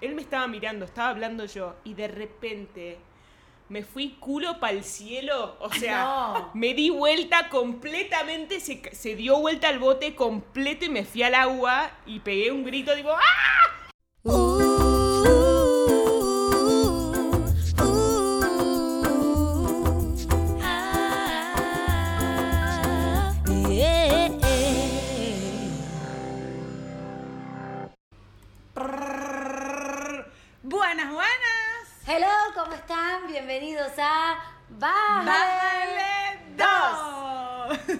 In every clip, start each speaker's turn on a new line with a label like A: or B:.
A: él me estaba mirando, estaba hablando yo, y de repente me fui culo para el cielo. O sea,
B: No.
A: me di vuelta completamente, se, se dio vuelta al bote completo y me fui al agua y pegué un grito, digo, ¡ah!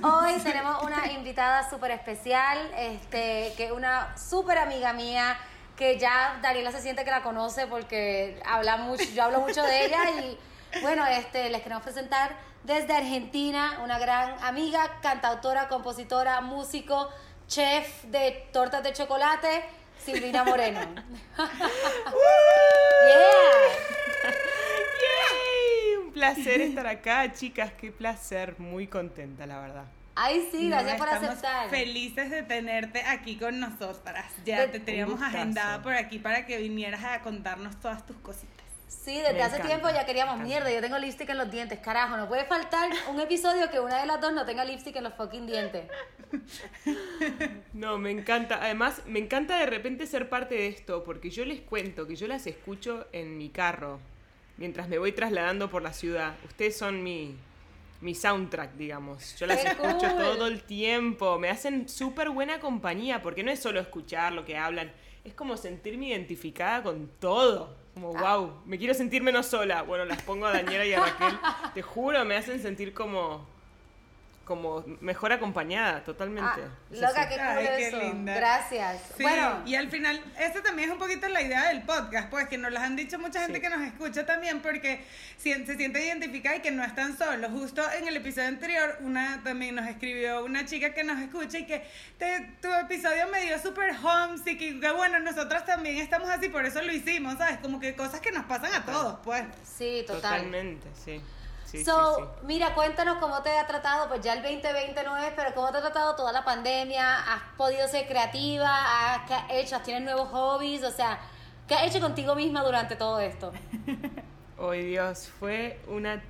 B: Hoy tenemos una invitada súper especial, este, que es una súper amiga mía, que ya Daniela se siente que la conoce porque habla mucho, yo hablo mucho de ella y bueno, este, les queremos presentar desde Argentina una gran amiga, cantautora, compositora, músico, chef de tortas de chocolate, Silvina Moreno. yeah.
A: Un placer estar acá, chicas, qué placer, muy contenta, la verdad.
B: Ay, sí, gracias
C: No,
B: por
C: estamos
B: aceptar.
C: Felices de tenerte aquí con nosotras. Ya
B: De-
C: te teníamos agendada por aquí para que vinieras a contarnos todas tus cositas.
B: Sí, desde
A: Me
B: hace
A: encanta,
B: tiempo ya queríamos mierda. Yo tengo lipstick en los dientes, carajo. No puede faltar un episodio que una de las dos no tenga lipstick en los fucking dientes.
A: No, me encanta. Además, me encanta de repente ser parte de esto, porque yo les cuento que yo las escucho en mi carro, mientras me voy trasladando por la ciudad. Ustedes son mi, mi soundtrack, digamos. Yo las
B: ¡Qué
A: escucho
B: cool!
A: todo el tiempo. Me hacen súper buena compañía, porque no es solo escuchar lo que hablan, es como sentirme identificada con todo. Como,
B: Ah.
A: wow, me quiero sentir menos sola. Bueno, las pongo a Daniela y a Raquel. Te juro, me hacen sentir como, como mejor acompañada, totalmente.
B: Ah, loca, qué cool
C: Ay, qué
B: eso.
C: linda.
B: Gracias.
C: Sí,
B: Bueno,
C: y al final, esa también es un poquito la idea del podcast, pues que nos las han dicho mucha gente
A: Sí.
C: que nos escucha también, porque se siente identificada y que no están solos. Justo en el episodio anterior, una también nos escribió una chica que nos escucha y que te- tu episodio me dio súper homesick y que bueno, nosotras también estamos así, por eso lo hicimos, ¿sabes? Como que cosas que nos pasan a todos, pues.
B: sí, total.
A: Totalmente, sí. Sí,
B: so,
A: sí, sí.
B: mira, cuéntanos cómo te ha tratado, pues ya el 2020 no es, pero cómo te ha tratado toda la pandemia, has podido ser creativa, has, ¿qué has hecho? ¿Tienes nuevos hobbies? O sea, ¿qué has hecho contigo misma durante todo esto?
A: Ay Dios, fue una,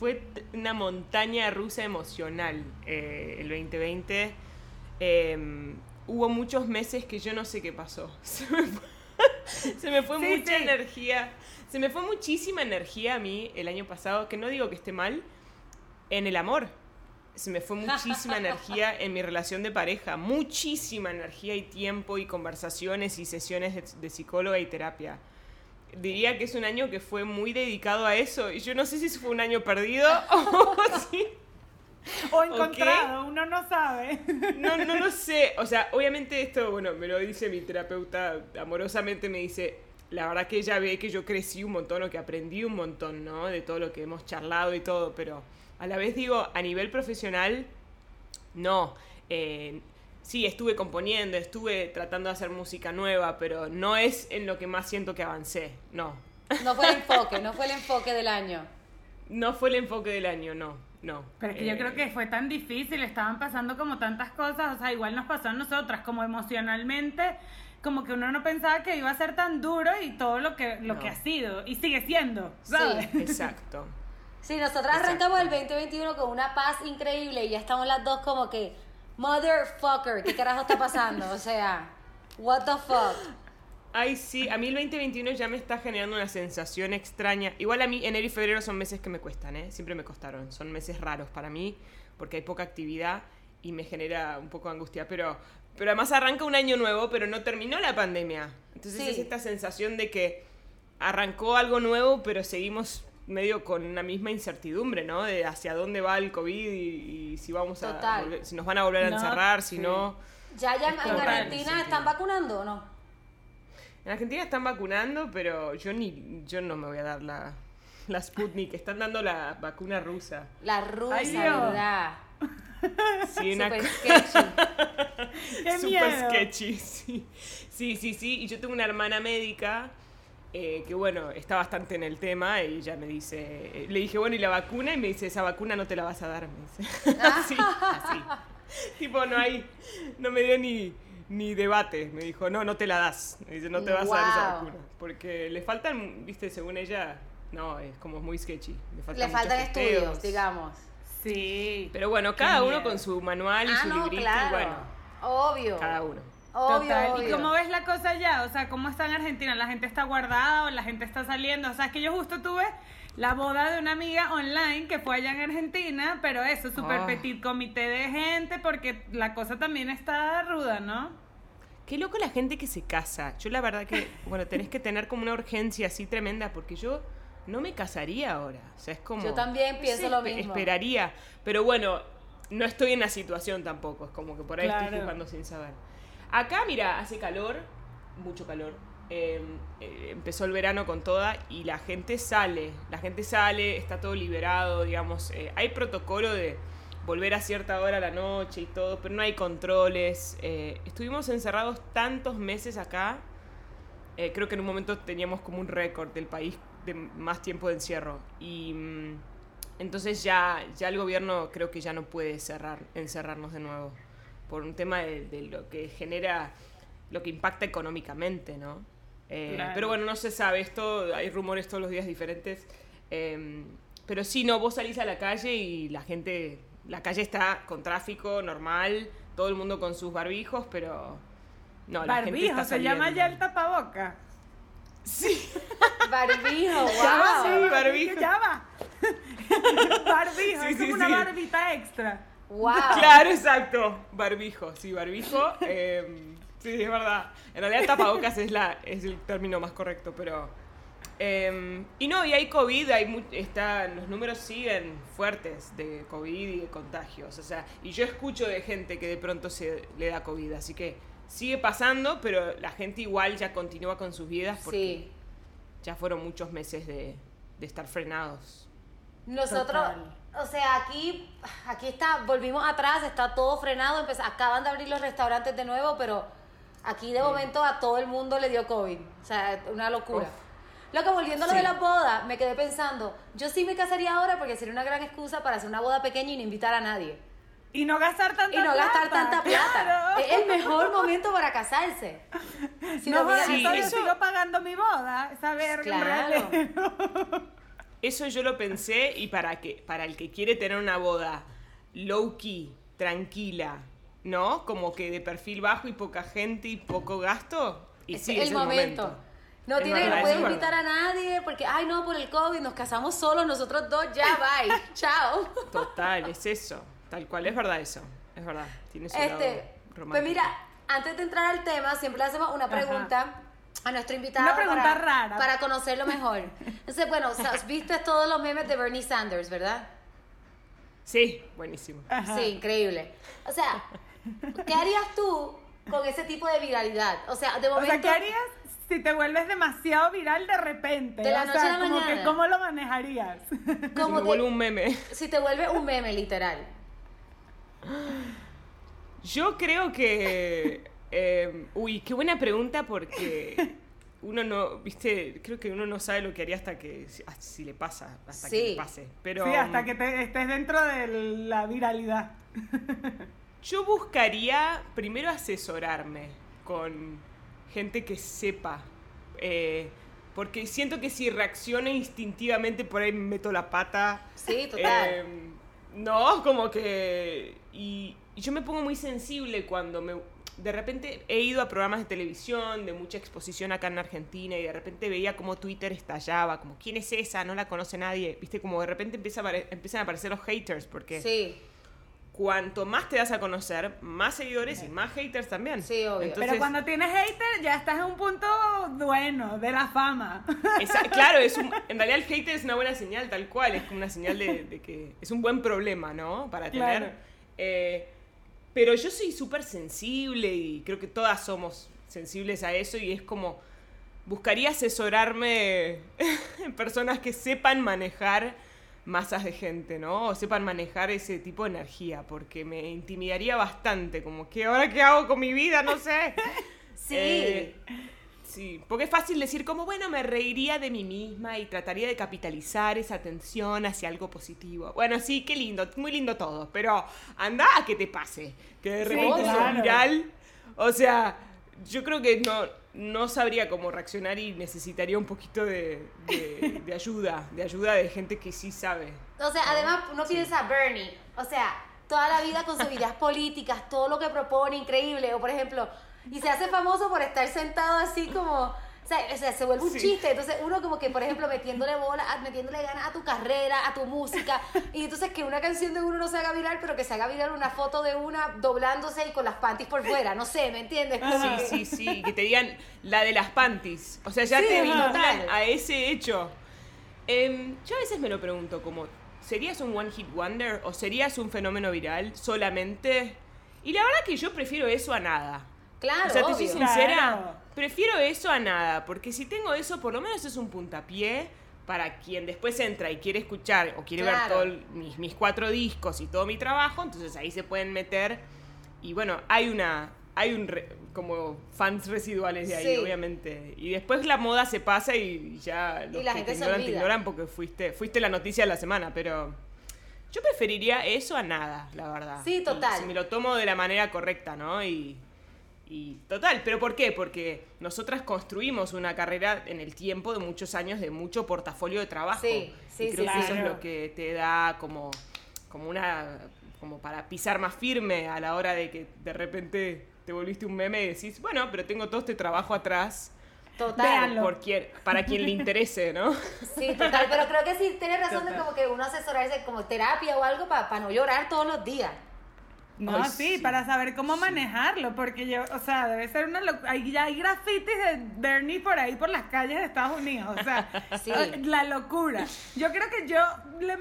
A: fue una montaña rusa emocional eh, el 2020. Eh, hubo muchos meses que yo no sé qué pasó. Se me fue, se me fue mucha energía. Se me fue muchísima energía a mí el año pasado, que no digo que esté mal, en el amor. Se me fue muchísima energía en mi relación de pareja, muchísima energía y tiempo y conversaciones y sesiones de, de psicóloga y terapia. Diría que es un año que fue muy dedicado a eso y yo no sé si fue un año perdido o si...
C: O
A: encontrado,
C: uno no sabe.
A: No, no lo sé. O sea, obviamente esto, bueno, me lo dice mi terapeuta amorosamente, me dice, la verdad que ella ve que yo crecí un montón o que aprendí un montón, ¿no? De todo lo que hemos charlado y todo, pero a la vez digo, a nivel profesional, no. Eh, sí, estuve componiendo, estuve tratando de hacer música nueva, pero no es en lo que más siento que avancé, no.
B: No fue el enfoque, no fue el enfoque del año.
A: No fue el enfoque del año, no, no.
D: Pero es que yo creo que fue tan difícil, estaban pasando como tantas cosas, o sea, igual nos pasó a nosotras, como emocionalmente, como que uno no pensaba que iba a ser tan duro y todo lo que, lo
A: No.
D: que ha sido, y sigue siendo, ¿sabes?
A: Exacto.
B: Sí, nosotras
A: Exacto.
B: arrancamos el 2021 con una paz increíble y ya estamos las dos como que, motherfucker, ¿qué carajo está pasando? O sea, what the fuck.
A: Ay, sí, a mí el 2021 ya me está generando una sensación extraña. Igual a mí enero y febrero son meses que me cuestan, ¿eh? Siempre me costaron. Son meses raros para mí porque hay poca actividad y me genera un poco de angustia. Pero, pero además arranca un año nuevo, pero no terminó la pandemia. Entonces
B: Sí.
A: es esta sensación de que arrancó algo nuevo, pero seguimos medio con una misma incertidumbre, ¿no? De hacia dónde va el COVID y, y si vamos a
B: Total.
A: volver- si nos van a volver a
D: No,
A: encerrar, si
D: sí.
A: no.
B: ¿Ya, ya en Argentina están vacunando o no?
A: En Argentina están vacunando, pero yo ni yo no me voy a dar la, la Sputnik. Están dando la vacuna rusa.
B: La rusa,
D: Ay.
B: ¿verdad?
A: Sí, una
B: Super sketchy.
D: ¡Qué
A: super
D: miedo!
A: sketchy. Sí. sí, sí, sí. Y yo tengo una hermana médica eh, que, bueno, está bastante en el tema y ella me dice, eh, le dije, bueno, ¿y la vacuna? Y me dice, esa vacuna no te la vas a dar, me dice. así, así. Tipo, no hay, no me dio ni, ni debate. Me dijo, no, no te la das. Me dice, no te vas a dar esa vacuna. Porque le faltan, viste, según ella, no, es como muy sketchy. Le faltan,
B: Le estudios, digamos.
D: Sí.
A: Pero bueno, cada uno con su manual y
B: Ah,
A: su
B: no,
A: librito
B: claro.
A: y bueno,
B: Obvio.
A: cada uno.
B: Obvio,
D: Total.
B: obvio.
D: ¿Y cómo ves la cosa allá? O sea, ¿cómo está en Argentina? ¿La gente está guardada o la gente está saliendo? O sea, es que yo justo tuve la boda de una amiga online que fue allá en Argentina, pero eso, súper
A: Ah.
D: petit comité de gente, porque la cosa también está ruda, ¿no?
A: Qué loco la gente que se casa. Yo la verdad que, bueno, tenés que tener como una urgencia así tremenda porque yo no me casaría ahora. O sea, es como...
B: Yo también
A: no
B: pienso
A: sé,
B: lo mismo.
A: Esperaría. Pero bueno, no estoy en la situación tampoco. Es como que por ahí estoy jugando sin saber. Acá, mira, hace calor, mucho calor. Eh, eh, empezó el verano con toda y la gente sale. La gente sale, está todo liberado, digamos. eh, hay protocolo de volver a cierta hora a la noche y todo, pero no hay controles. eh, estuvimos encerrados tantos meses acá. eh, creo que en un momento teníamos como un récord del país de más tiempo de encierro. Y mm, entonces ya, ya el gobierno creo que ya no puede cerrar, encerrarnos de nuevo. Por un tema de, de lo que genera, lo que impacta económicamente, ¿no? Eh,
D: Claro.
A: Pero bueno, no se sabe esto, hay rumores todos los días diferentes. eh, pero sí, no, vos salís a la calle y la gente, la calle está con tráfico normal, todo el mundo con sus barbijos, pero no, la gente
D: Barbijo,
A: está
D: se llama ya el tapaboca.
A: Sí,
B: Barbijo,
A: Ya va,
B: wow.
A: sí. barbijo.
D: Ya va. barbijo,
A: Sí,
D: es como
A: sí,
D: una barbita extra.
B: Wow.
A: Claro, exacto. Barbijo, sí, barbijo. eh, sí, es verdad. En realidad tapabocas es, la, es el término más correcto, pero... eh, y no, y hay COVID, hay mu- está, los números siguen fuertes de COVID y de contagios. O sea, y yo escucho de gente que de pronto se le da COVID, así que sigue pasando, pero la gente igual ya continúa con sus vidas porque
B: Sí.
A: ya fueron muchos meses de, de estar frenados.
B: Nosotros,
D: Total.
B: o sea, aquí, aquí está, volvimos atrás, está todo frenado, acaban de abrir los restaurantes de nuevo, pero aquí de momento a todo el mundo le dio COVID. O sea, una locura.
A: Uf.
B: Lo que volviendo a lo
A: Sí.
B: de las bodas, me quedé pensando, yo sí me casaría ahora porque sería una gran excusa para hacer una boda pequeña y no invitar a nadie.
D: Y no gastar tanta
B: Y no gastar
D: plata,
B: tanta plata.
D: claro.
B: Es el mejor momento para casarse. Si
D: no,
B: miras
A: Sí,
D: yo
A: eso-
D: sigo pagando mi boda, esa verga, un
B: Claro.
A: Eso yo lo pensé y para que para el que quiere tener una boda low key, tranquila, ¿no? Como que de perfil bajo y poca gente y poco gasto. Y
B: Es
A: sí,
B: el
A: es el
B: momento.
A: momento.
B: No
A: Es
B: tiene,
A: verdad,
B: no
A: es
B: puede
A: verdad.
B: invitar a nadie porque, ay no, por el COVID nos casamos solos, nosotros dos, ya, bye, chao.
A: Total, es eso. Tal cual, es verdad eso. Es verdad. Tiene su lado
B: Este,
A: romántico.
B: pues mira, antes de entrar al tema, siempre le hacemos una
D: Ajá.
B: pregunta a nuestro invitado
D: Una pregunta
B: para,
D: rara.
B: para conocerlo mejor. Entonces, bueno, o sea, viste todos los memes de Bernie Sanders, ¿verdad?
A: Sí, buenísimo.
D: Ajá.
B: Sí, increíble. O sea, ¿qué harías tú con ese tipo de viralidad? O sea, de
D: O
B: momento...
D: sea, ¿qué harías si te vuelves demasiado viral de repente?
B: De la
D: o
B: noche
D: sea,
B: a la
D: como
B: mañana.
D: que ¿cómo lo manejarías?
B: Como
A: me
B: de-
A: vuelve un meme.
B: Si te vuelve un meme, literal.
A: Yo creo que. eh, uy, qué buena pregunta porque uno no, viste, creo que uno no sabe lo que haría hasta que. Si, si le pasa, hasta que le pase. Pero,
D: sí, hasta que te- estés dentro de la viralidad.
A: Yo buscaría primero asesorarme con gente que sepa. eh, porque siento que si reacciono instintivamente por ahí me meto la pata.
B: Sí, total.
A: Eh, no, como que. Y, yo me pongo muy sensible cuando me. De repente he ido a programas de televisión de mucha exposición acá en Argentina y de repente veía como Twitter estallaba, como ¿quién es esa? No la conoce nadie. Viste, como de repente empieza a empiezan a aparecer los haters porque
B: Sí.
A: Cuanto más te das a conocer, más seguidores y más haters también.
B: Sí, obvio.
A: Entonces,
D: Pero cuando tienes hater, ya estás en un punto bueno de la fama.
A: esa- claro, es un- en realidad el hater es una buena señal, tal cual, es como una señal de, de que es un buen problema, ¿no? Para tener.
D: Claro.
A: Eh, pero yo soy súper sensible y creo que todas somos sensibles a eso y es como, buscaría asesorarme en personas que sepan manejar masas de gente, ¿no? O sepan manejar ese tipo de energía, porque me intimidaría bastante, como que ahora qué hago con mi vida, no sé.
B: Sí.
A: Eh, sí, porque es fácil decir como, bueno, me reiría de mí misma y trataría de capitalizar esa atención hacia algo positivo. Bueno, sí, qué lindo, muy lindo todo, pero anda a que te pase, que de
D: Sí,
A: repente
D: claro.
A: viral O sea, yo creo que no, no sabría cómo reaccionar y necesitaría un poquito de, de- de ayuda, de ayuda de gente que sí sabe.
B: O sea, además uno piensa Bernie, o sea, toda la vida con sus ideas políticas, todo lo que propone, increíble, o por ejemplo, y se hace famoso por estar sentado así como, o sea, se vuelve un
A: Sí.
B: chiste, entonces uno como que, por ejemplo, metiéndole bola, a- metiéndole ganas a tu carrera, a tu música, y entonces que una canción de uno no se haga viral, pero que se haga viral una foto de una doblándose y con las panties por fuera, no sé, ¿me entiendes?
A: Sí, sí, sí, que te digan la de las panties. O sea, ya
B: Sí,
A: te vinculan a ese hecho. Em, yo a veces me lo pregunto como, ¿serías un one hit wonder o serías un fenómeno viral solamente? Y la verdad que yo prefiero eso a nada.
B: Claro,
A: o sea, te soy sincera,
D: Claro.
A: prefiero eso a nada, porque si tengo eso, por lo menos es un puntapié para quien después entra y quiere escuchar o quiere ver todos mis, mis cuatro discos y todo mi trabajo, entonces ahí se pueden meter y bueno, hay una hay un re- como fans residuales de ahí,
B: Sí.
A: obviamente. Y después la moda se pasa y ya los
B: Y la
A: que
B: gente
A: te
B: se
A: ignoran, te
B: olvida.
A: ignoran porque fuiste fuiste la noticia de la semana, pero yo preferiría eso a nada, la verdad.
B: Sí,
A: Y
B: total.
A: si me lo tomo de la manera correcta, ¿no? Y, y total, pero ¿por qué? Porque nosotras construimos una carrera en el tiempo de muchos años de mucho portafolio de trabajo.
B: Sí, sí,
A: y creo
B: sí,
A: que eso es lo que te da como, como una como para pisar más firme a la hora de que de repente te volviste un meme y decís, bueno, pero tengo todo este trabajo atrás
B: Total.
A: Por quien, para quien le interese, ¿no?
B: Sí, total, pero creo que sí tienes razón de
D: Total.
B: como que uno asesorarse como terapia o algo para no llorar todos los días.
D: No,
A: Ay,
D: sí,
A: sí.
D: para saber cómo
A: Sí.
D: manejarlo, porque yo, o sea, debe ser una locura. Hay, ya hay grafitis de Bernie por ahí por las calles de Estados Unidos, o sea,
B: Sí.
D: la locura. Yo creo que yo le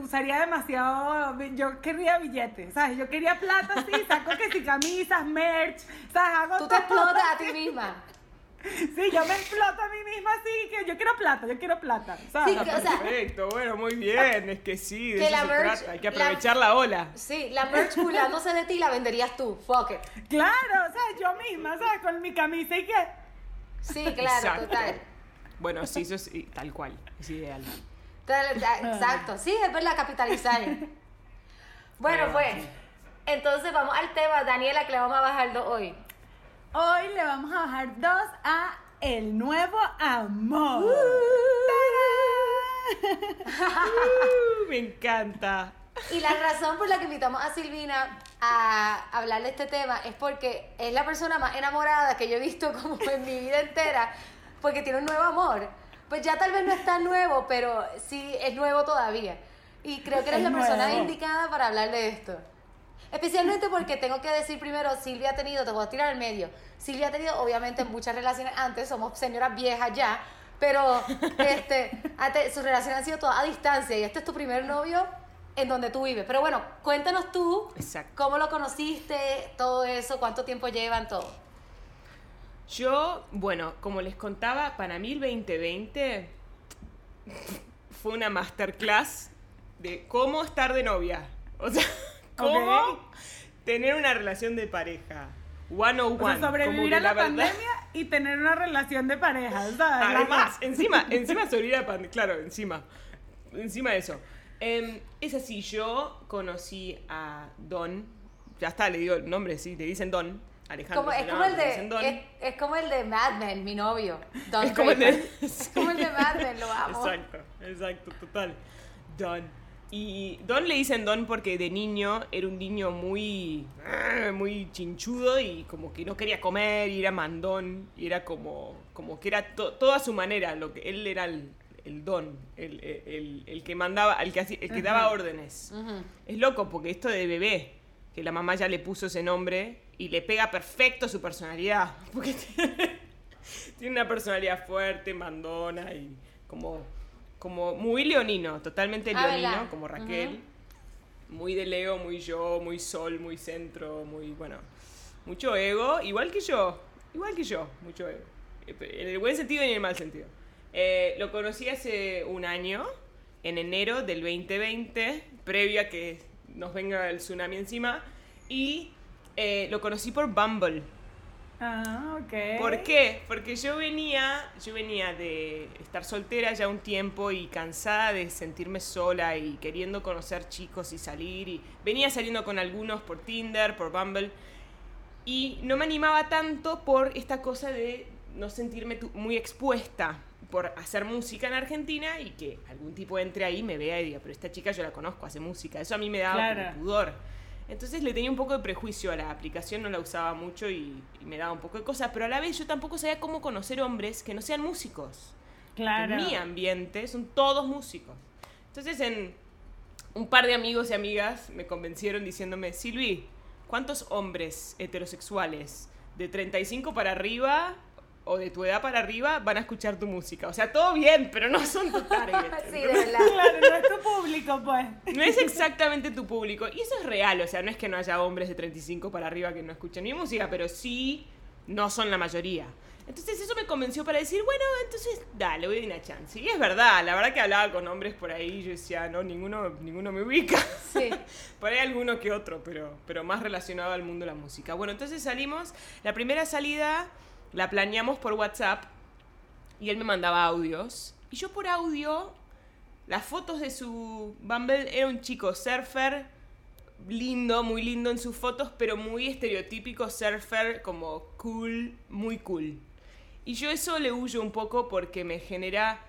D: usaría demasiado, yo querría billetes, ¿sabes? Yo quería plata, sí, saco que si camisas, merch, ¿sabes? Hago
B: Tú te explotas a ti misma.
D: Sí, yo me exploto a mí misma así, que yo quiero plata, yo quiero plata, ¿sabes?
B: Sí, que- o sea-
A: Perfecto, bueno, muy bien, es que sí, de
B: Que
A: eso
B: la
A: se
B: merch-
A: trata, hay que aprovechar la ola.
B: Sí, la merch burlándose de ti la venderías tú. Fuck it.
D: Claro, o sea, yo misma, ¿sabes? Con mi camisa y que...
B: Sí, claro,
A: Exacto.
B: total.
A: Bueno, sí, eso es y- tal cual, es ideal.
B: Exacto. Sí, es verdad, capitalizar. Bueno, pues,
A: sí.
B: entonces vamos al tema, Daniela, que le vamos a bajar hoy.
D: Hoy le vamos a bajar dos a El Nuevo Amor.
B: Uh.
D: ¡Tarán!
A: Uh, me encanta.
B: Y la razón por la que invitamos a Silvina a hablar de este tema es porque es la persona más enamorada que yo he visto como en mi vida entera, porque tiene un nuevo amor. Pues ya tal vez no es tan nuevo, pero sí es nuevo todavía. Y creo que eres
D: Es
B: la persona indicada para hablar de esto. Especialmente porque tengo que decir primero, Silvia ha tenido, te voy a tirar al medio, Silvia ha tenido obviamente muchas relaciones antes, somos señoras viejas ya, pero este, sus relaciones han sido todas a distancia y este es tu primer novio en donde tú vives. Pero bueno, cuéntanos tú
A: Exacto.
B: cómo lo conociste, todo eso, cuánto tiempo llevan, todo.
A: Yo, bueno, como les contaba, para mí el 2020 fue una masterclass de cómo estar de novia. O sea, cómo
D: Ok.
A: tener una relación de pareja. 101.
D: O sea, sobrevivir a la,
A: verdad-
D: pandemia y tener una relación de pareja, ¿sabes?
A: Además, encima, encima sobrevivir a la pandemia. Claro, encima. Encima de eso. Em, es así, yo conocí a Don. Ya está, le digo el nombre, sí, le dicen Don. Alejandro.
B: Como, es, como el de,
A: Don.
B: es, es como el de Mad Men, mi novio. Don
A: Es como el de-.
B: Es como el de Mad Men, lo amo.
A: Exacto, exacto, total. Don. Y Don le dicen Don porque de niño era un niño muy, ah, muy chinchudo y como que no quería comer y era mandón y era como, como que era to- toda su manera, lo que él era el, el Don, el, el- el que mandaba, el que, hacía- el que daba órdenes.
B: Ujú.
A: Es loco porque esto de bebé, que la mamá ya le puso ese nombre y le pega perfecto su personalidad. Porque tiene una personalidad fuerte, mandona y como, como muy leonino, totalmente
B: Ah,
A: leonino, como Raquel. Muy de Leo, muy yo, muy sol, muy centro, muy, bueno, mucho ego, igual que yo, igual que yo, mucho ego. En el buen sentido y en el mal sentido. Eh, lo conocí hace un año, en enero del 2020, previo a que nos venga el tsunami encima, y eh, lo conocí por Bumble.
D: Ah, ok.
A: ¿Por qué? Porque yo venía, yo venía de estar soltera ya un tiempo y cansada de sentirme sola y queriendo conocer chicos y salir y venía saliendo con algunos por Tinder, por Bumble Y no me animaba tanto por esta cosa de no sentirme muy expuesta por hacer música en Argentina y que algún tipo entre ahí me vea y diga, pero esta chica yo la conozco, hace música. Eso a mí me daba
D: Claro.
A: pudor. Entonces le tenía un poco de prejuicio a la aplicación, no la usaba mucho y, y me daba un poco de cosas, pero a la vez yo tampoco sabía cómo conocer hombres que no sean músicos.
D: Claro.
A: En mi ambiente son todos músicos. Entonces en un par de amigos y amigas me convencieron diciéndome, Silvi, ¿cuántos hombres heterosexuales de 35 para arriba o de tu edad para arriba van a escuchar tu música? O sea, todo bien, pero no son tu target.
B: Sí, de verdad.
D: Claro, no es tu público, pues.
A: No es exactamente tu público. Y eso es real, o sea, no es que no haya hombres de 35 para arriba que no escuchen mi música, pero sí no son la mayoría. Entonces eso me convenció para decir, bueno, entonces dale, voy a dar una chance. Y es verdad, la verdad que hablaba con hombres por ahí y yo decía, no, ninguno, ninguno me ubica.
B: Sí.
A: Por ahí alguno que otro, pero, pero más relacionado al mundo de la música. Bueno, entonces salimos, la primera salida la planeamos por WhatsApp y él me mandaba audios. Y yo por audio, las fotos de su Bumble era un chico surfer, lindo, muy lindo en sus fotos, pero muy estereotípico surfer, como cool, muy cool. Y yo eso le huyo un poco porque me genera...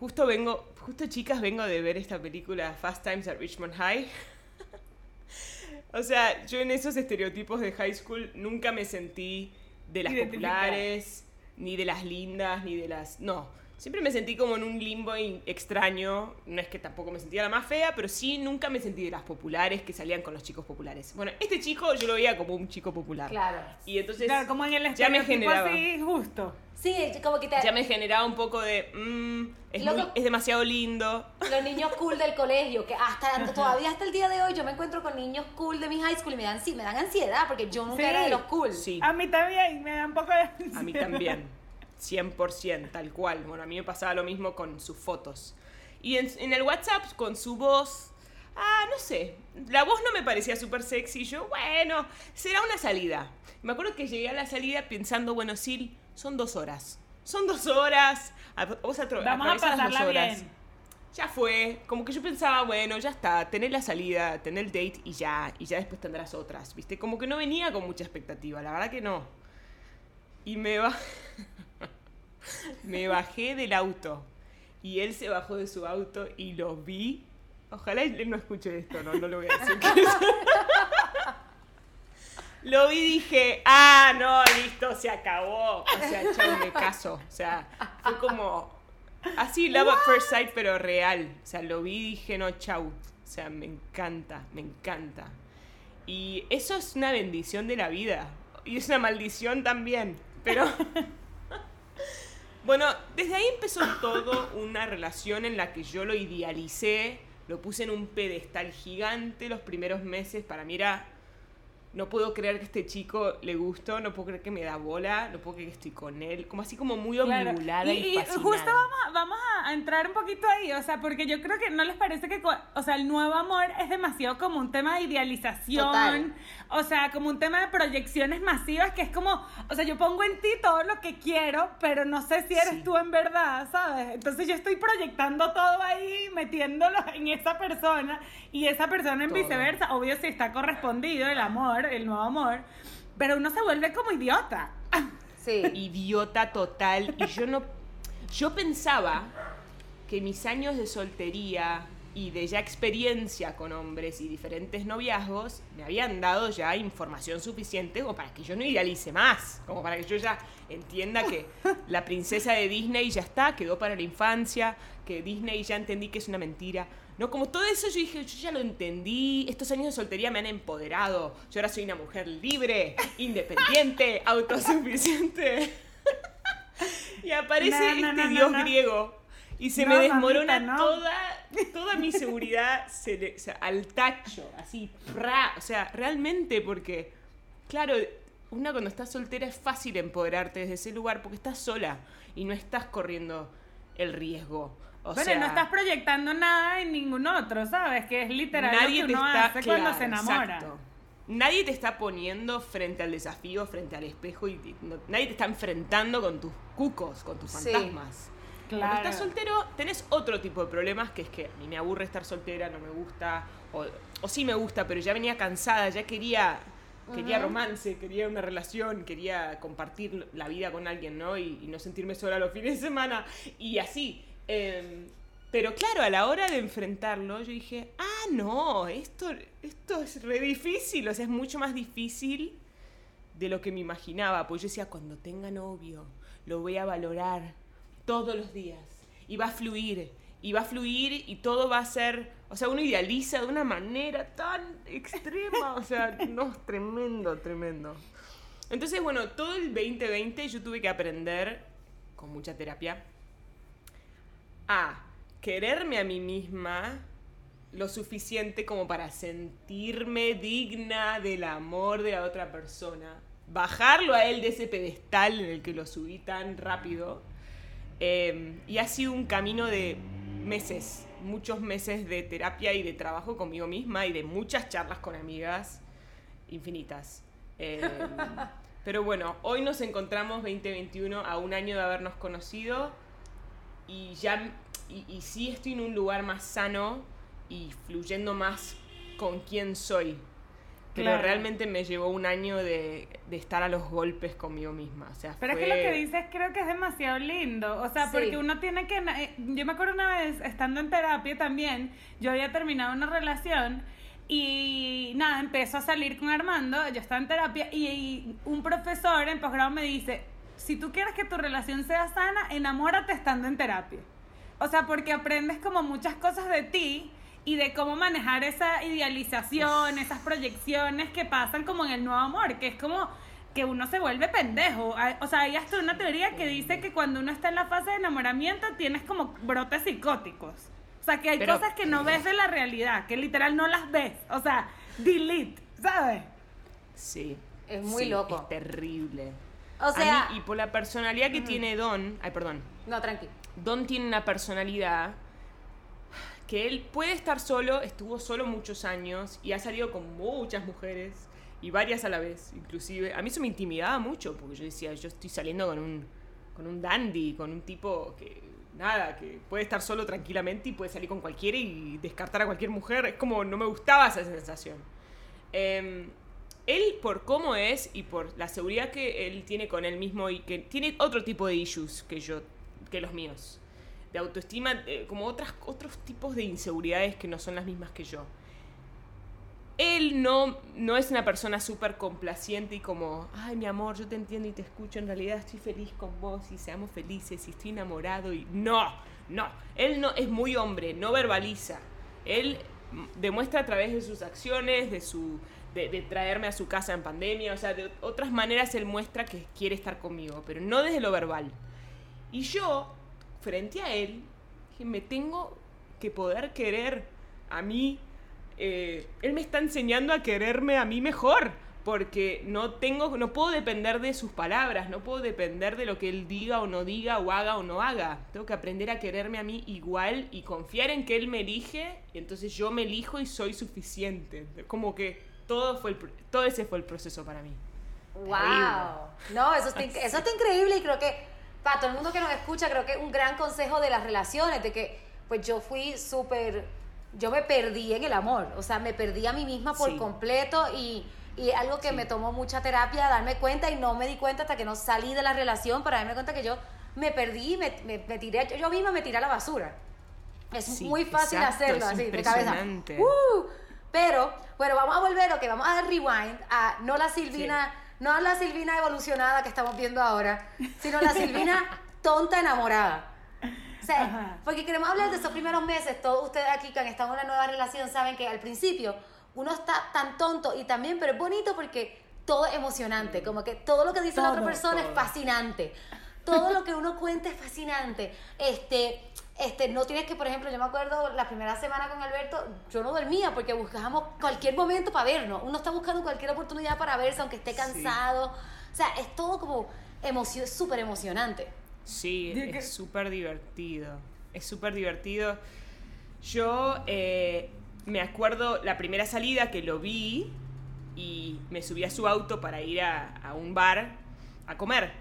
A: Justo vengo, justo chicas, vengo de ver esta película Fast Times at Richmond High. o sea, yo en esos estereotipos de high school nunca me sentí de las populares, ni de las lindas, ni de las... No, siempre me sentí como en un limbo extraño. No es que tampoco me sentía la más fea, pero sí nunca me sentí de las populares que salían con los chicos populares. Bueno, este chico yo lo veía como un chico popular.
B: Claro.
A: Y entonces
D: Claro, como en el
A: ya me generaba.
D: así justo.
B: Sí, como que te-
A: Ya me generaba un poco de... mm, es, demasiado lindo.
B: los niños cool del colegio, que hasta todavía hasta el día de hoy yo me encuentro con niños cool de mi high school y me dan, sí, me dan ansiedad porque yo nunca
D: Sí.
B: era de los cool.
A: Sí.
D: A mí también me da un poco de...
A: A mí también. 100%, tal cual. Bueno, a mí me pasaba lo mismo con sus fotos. Y en, en el WhatsApp, con su voz. Ah, no sé. La voz no me parecía súper sexy. Yo, bueno, será una salida. Me acuerdo que llegué a la salida pensando, bueno, Sil, son dos horas. Son dos horas.
D: Vamos a
A: dos
D: pasarla
A: horas.
D: bien.
A: Ya fue. Como que yo pensaba, bueno, ya está. Tener la salida, tener el date y ya. Y ya después tendrás otras. ¿Viste? Como que no venía con mucha expectativa. La verdad que no. Y me va. me bajé del auto. Y él se bajó de su auto y lo vi. Ojalá él no escuche esto, no, no lo voy a decir. lo vi y dije, ah, no, listo, se acabó. O sea, chao, me caso. O sea, fue como así, love at first sight, pero real. O sea, lo vi y dije, no, chau. O sea, me encanta, me encanta. Y eso es una bendición de la vida. Y es una maldición también. Pero. bueno, desde ahí empezó todo una relación en la que yo lo idealicé, lo puse en un pedestal gigante los primeros meses. Para mí era. No puedo creer que este chico le gustó, no puedo creer que me da bola, no puedo creer que estoy con él. Como así como muy
D: Claro.
A: omnibulada y,
D: Y, justo vamos, a- vamos a entrar un poquito ahí, o sea, porque yo creo que no les parece que, o sea, el nuevo amor es demasiado como un tema de idealización,
B: Total.
D: o sea, como un tema de proyecciones masivas, que es como, o sea, yo pongo en ti todo lo que quiero, pero no sé si eres
A: Sí.
D: tú en verdad, ¿sabes? Entonces yo estoy proyectando todo ahí, metiéndolo en esa persona, y esa persona en
A: Todo.
D: viceversa, obvio si está correspondido el amor, el nuevo amor, pero uno se vuelve como idiota.
B: Sí.
A: idiota total y yo no yo pensaba que mis años de soltería y de ya experiencia con hombres y diferentes noviazgos me habían dado ya información suficiente como para que yo no idealice más, como para que yo ya entienda que la princesa de Disney ya está, quedó para la infancia, que Disney ya entendí que es una mentira. No, como todo eso yo dije, yo ya lo entendí, estos años de soltería me han empoderado, yo ahora soy una mujer libre, independiente, autosuficiente. y aparece
D: No, no,
A: este dios griego y se me desmorona
D: mamita,
A: toda, toda mi seguridad se le- o sea, al tacho, así, ra, o sea, realmente porque, claro, una cuando estás soltera es fácil empoderarte desde ese lugar porque estás sola y no estás corriendo el riesgo. O
D: bueno,
A: sea,
D: no estás proyectando nada en ningún otro, ¿sabes? Que es literal
A: nadie
D: lo
A: te
D: que uno
A: está
D: hace cuando
A: claro,
D: se enamora.
A: exacto. Nadie te está poniendo frente al desafío, frente al espejo y no- nadie te está enfrentando con tus cucos, con tus
B: Sí.
A: fantasmas.
D: Claro.
A: Cuando estás soltero tenés otro tipo de problemas que es que a mí me aburre estar soltera, no me gusta, o, o sí me gusta, pero ya venía cansada, ya quería quería romance, quería una relación, quería compartir la vida con alguien, ¿no? Y, y no sentirme sola los fines de semana. Y así. em, pero claro, a la hora de enfrentarlo, yo dije, ah, no, esto, esto es re difícil, o sea, es mucho más difícil de lo que me imaginaba. Pues yo decía, cuando tenga novio, lo voy a valorar todos los días. Y va a fluir, y va a fluir, y todo va a ser. O sea, uno idealiza de una manera tan extrema. O sea, no, tremendo, tremendo. Entonces, bueno, todo el 2020 yo tuve que aprender, con mucha terapia, a quererme a mí misma lo suficiente como para sentirme digna del amor de la otra persona, bajarlo a él de ese pedestal en el que lo subí tan rápido. Eh, y ha sido un camino de meses, muchos meses de terapia y de trabajo conmigo misma y de muchas charlas con amigas infinitas. Eh, pero bueno, hoy nos encontramos 2021 a un año de habernos conocido y ya y, y sí estoy en un lugar más sano y fluyendo más con quién soy. Pero
D: Claro.
A: realmente me llevó un año de, de estar a los golpes conmigo misma. O sea,
D: Pero es que
A: fue-
D: lo que dices creo que es demasiado lindo. O sea,
B: Sí.
D: porque uno tiene que... eh, Yo me acuerdo una vez, estando en terapia también, yo había terminado una relación y nada, empezó a salir con Armando, yo estaba en terapia y, y un profesor en posgrado me dice, si tú quieres que tu relación sea sana, enamórate estando en terapia. O sea, porque aprendes como muchas cosas de ti y de cómo manejar esa idealización, esas proyecciones que pasan como en el nuevo amor, que es como que uno se vuelve pendejo. Hay- O sea, hay hasta una teoría que dice que cuando uno está en la fase de enamoramiento tienes como brotes psicóticos. O sea, que hay
A: Pero-
D: cosas que no ves de la realidad, que literal no las ves. O sea, delete, ¿sabes?
A: Sí.
B: Es muy
A: Sí,
B: loco.
A: Es terrible.
B: O sea,
A: mí, y por la personalidad que tiene Don, ay, perdón,
B: no, tranqui.
A: Don tiene una personalidad que él puede estar solo, estuvo solo muchos años y ha salido con muchas mujeres y varias a la vez, inclusive. A mí eso me intimidaba mucho porque yo decía, yo estoy saliendo con un, con un dandy, con un tipo que, nada, que puede estar solo tranquilamente y puede salir con cualquiera y descartar a cualquier mujer. Es como, no me gustaba esa sensación. Em, él, por cómo es y por la seguridad que él tiene con él mismo y que tiene otro tipo de issues que yo, que los míos, de autoestima, eh, como otras, otros tipos de inseguridades que no son las mismas que yo. Él no, no es una persona súper complaciente y como, ay, mi amor, yo te entiendo y te escucho, en realidad estoy feliz con vos y seamos felices y estoy enamorado y no, no, él no es muy hombre, no verbaliza. Él demuestra a través de sus acciones, de su de, de traerme a su casa en pandemia, o sea, de otras maneras él muestra que quiere estar conmigo, pero no desde lo verbal. Y yo, frente a él, dije, me tengo que poder querer a mí. eh, él me está enseñando a quererme a mí mejor, porque no tengo, no puedo depender de sus palabras, no puedo depender de lo que él diga o no diga, o haga o no haga. Tengo que aprender a quererme a mí igual y confiar en que él me elige, y entonces yo me elijo y soy suficiente. Como que todo fue el todo ese fue el proceso para mí.
B: Wow. No, eso está, eso está increíble y creo que para todo el mundo que nos escucha, creo que es un gran consejo de las relaciones, de que pues yo fui súper, yo me perdí en el amor, o sea, me perdí a mí misma por
A: Sí.
B: completo y, y algo que
A: Sí.
B: me tomó mucha terapia darme cuenta y no me di cuenta hasta que no salí de la relación para darme cuenta que yo me perdí, me, me, me tiré, yo, yo misma me tiré a la basura. Es
A: Sí,
B: muy fácil
A: exacto,
B: hacerlo así, de cabeza. ¡Uh! Pero, bueno, vamos a volver, ok, vamos a dar rewind a no la Silvina, no la Silvina evolucionada que estamos viendo ahora, sino la Silvina tonta enamorada. O sea,
D: Ajá.
B: porque queremos hablar de esos primeros meses. Todos ustedes aquí que han estado en una nueva relación saben que al principio uno está tan tonto y también, pero es bonito porque todo es emocionante. Como que todo lo que dice la otra
D: Todo,
B: persona es
A: todo.
B: fascinante. Todo lo que uno cuenta es fascinante. Este, este, no tienes que, por ejemplo, yo me acuerdo la primera semana con Alberto, yo no dormía porque buscábamos cualquier momento para vernos. Uno está buscando cualquier oportunidad para verse, aunque esté
A: Sí.
B: cansado. O sea, es todo como emoción, es súper emocionante.
A: Sí, es súper divertido. Es súper divertido. Yo eh, me acuerdo la primera salida que lo vi y me subí a su auto para ir a, a un bar a comer.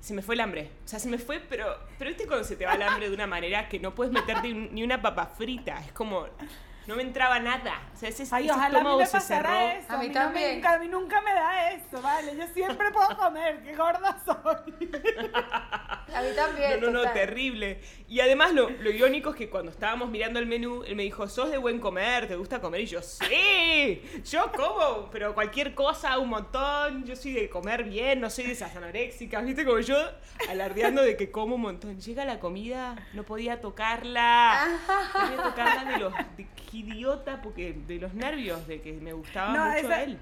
A: Se me fue el hambre. O sea, se me fue, pero, pero viste cuando se te va el hambre de una manera que no puedes meterte ni una papa frita. Es como, no me entraba nada. O sea, ese,
D: Ay,
A: ese
D: ojalá a mí
A: estómago
D: me
A: se
D: pasara
A: cerró.
D: eso.
B: A mí
D: no me-
B: también.
D: nunca, a mí nunca me da eso, vale. Yo siempre puedo comer, qué gorda soy.
B: A mí también.
A: No, no, no,
B: total.
A: terrible. Y además lo, lo irónico es que cuando estábamos mirando el menú, él me dijo, sos de buen comer, ¿te gusta comer? Y yo, sí, yo como, pero cualquier cosa, un montón. Yo soy de comer bien, no soy de esas anoréxicas, ¿viste? Como yo alardeando de que como un montón. Llega la comida, no podía tocarla. No podía tocarla de los... De, qué idiota, porque de los nervios, de que me gustaba
D: No,
A: mucho
D: esa-
A: él.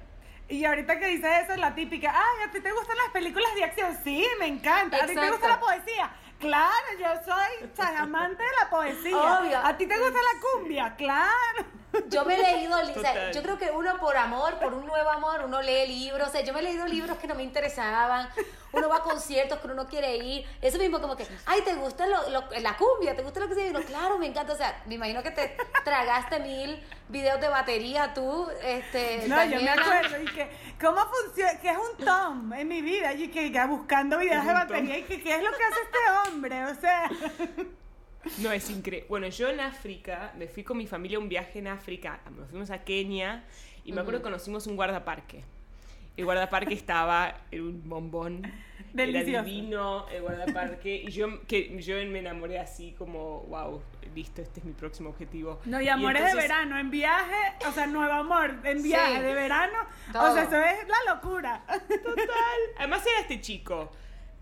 D: Y ahorita que dices eso, la típica, ay, ¿a ti te gustan las películas de acción? Sí, me encanta. ¿A ti te gusta la poesía? Claro, yo soy amante de la poesía.
B: Obvio.
D: ¿A ti te gusta la cumbia? Claro.
B: Yo me he leído, o sea, yo creo que uno por amor, por un nuevo amor, uno lee libros, o sea, yo me he leído libros que no me interesaban, uno va a conciertos que uno no quiere ir, eso mismo como que, ay, ¿te gusta lo- lo- la cumbia? ¿Te gusta lo que se dice? Claro, me encanta, o sea, me imagino que te tragaste mil videos de batería tú, este,
D: No, yo me acuerdo. Y que, ¿cómo funciona? ¿Qué es un tom en mi vida? Y que ya buscando videos
A: ¿Qué
D: de batería.
A: tom?
D: Y que, ¿qué es lo que hace este hombre? O sea.
A: No, es increíble. Bueno, yo en África, me fui con mi familia a un viaje en África, nos fuimos a Kenia y me acuerdo que conocimos un guardaparque. El guardaparque estaba en un bombón.
D: Delicioso.
A: Era divino el guardaparque. Y yo, que, yo me enamoré así como, wow, listo, este es mi próximo objetivo.
D: No, y amores de
A: entonces-
D: verano, en viaje, o sea, nuevo amor, en viaje
B: Sí.
D: de verano.
B: Todo.
D: O sea, eso es la locura.
A: Total. Además era este chico.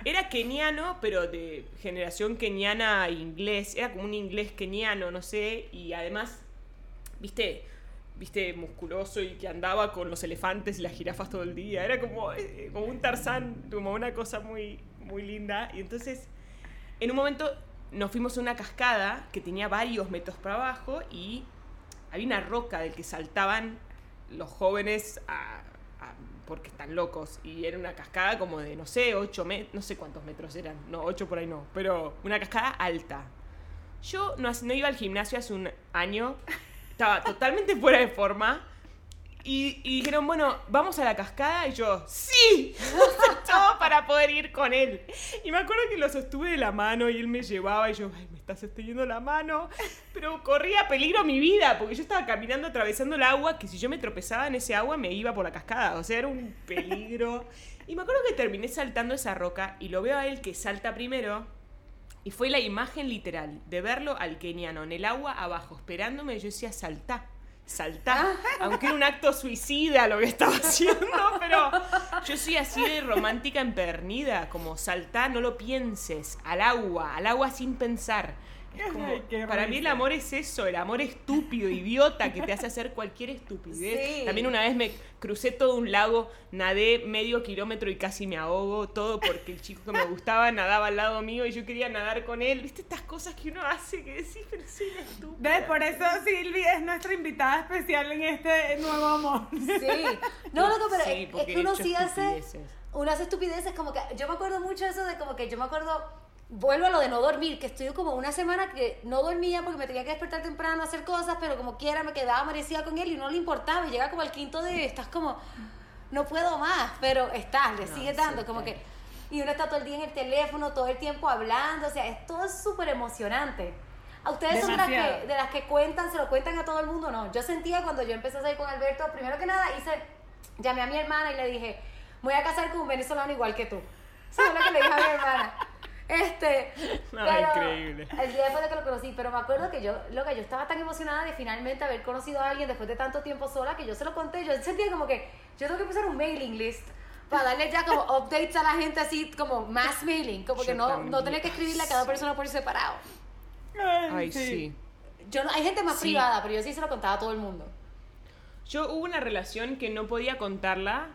A: Era keniano, pero de generación keniana inglés. Era como un inglés keniano, no sé. Y además, viste, viste, musculoso y que andaba con los elefantes y las jirafas todo el día. Era como, eh, como un tarzán, como una cosa muy, muy linda. Y entonces, en un momento nos fuimos a una cascada que tenía varios metros para abajo y había una roca del que saltaban los jóvenes a- porque están locos. Y era una cascada como de, no sé, 8 metros, no sé cuántos metros eran. No, 8 por ahí no, pero una cascada alta. Yo no, no iba al gimnasio hace un año, estaba totalmente fuera de forma. Y, y dijeron, bueno, vamos a la cascada. Y yo, ¡sí! Todo para poder ir con él. Y me acuerdo que lo sostuve de la mano y él me llevaba. Y yo, ay, me está sosteniendo la mano. Pero corría peligro mi vida, porque yo estaba caminando atravesando el agua, que si yo me tropezaba en ese agua me iba por la cascada. O sea, era un peligro. Y me acuerdo que terminé saltando esa roca y lo veo a él que salta primero. Y fue la imagen literal de verlo al keniano en el agua abajo, esperándome. Yo decía, saltá, saltá. Aunque era un acto suicida lo que estaba haciendo, pero yo soy así de romántica empedernida. Como saltá, no lo pienses, al agua, al agua sin pensar. Es como-
D: Ay, qué
A: para mí el amor es eso, el amor estúpido, idiota, que te hace hacer cualquier estupidez.
B: Sí.
A: También una vez me crucé todo un lago, nadé medio kilómetro y casi me ahogo, todo porque el chico que me gustaba nadaba al lado mío y yo quería nadar con él. ¿Viste estas cosas que uno hace que decís, pero soy una estúpida?
D: ¿Ves? Por eso Silvi es nuestra invitada especial en este nuevo amor.
B: Sí. No, loco, pero
A: Sí,
B: es- que uno sí hace
A: estupideces.
B: unas estupideces como que yo me acuerdo mucho de eso de como que yo me acuerdo vuelvo a lo de no dormir, que estuve como una semana que no dormía porque me tenía que despertar temprano a hacer cosas, pero como quiera me quedaba amanecida con él y no le importaba y llega como al quinto de estás como no puedo más, pero estás, le
A: No,
B: sigue
A: sí,
B: dando como
A: claro.
B: que y uno está todo el día en el teléfono, todo el tiempo hablando, o sea, es todo súper emocionante. ¿A ustedes son de las,
D: Demasiado.
B: que, de las que cuentan, se lo cuentan a todo el mundo? No, yo sentía cuando yo empecé a salir con Alberto, primero que nada hice, llamé a mi hermana y le dije, voy a casar con un venezolano igual que tú. Eso es lo que le dije a mi hermana. Este,
A: No,
B: pero
A: increíble.
B: El día después de que lo conocí, pero me acuerdo que yo, lo que yo estaba tan emocionada de finalmente haber conocido a alguien después de tanto tiempo sola que yo se lo conté, yo sentía como que yo tengo que empezar un mailing list para darle ya como updates a la gente así como más mailing, como que
A: Yo
B: no, no
A: también.
B: tener que escribirle a cada persona por separado.
A: Ay, sí.
B: Yo no, hay gente más
A: Sí.
B: privada, pero yo sí se lo contaba a todo el mundo.
A: Yo hubo una relación que no podía contarla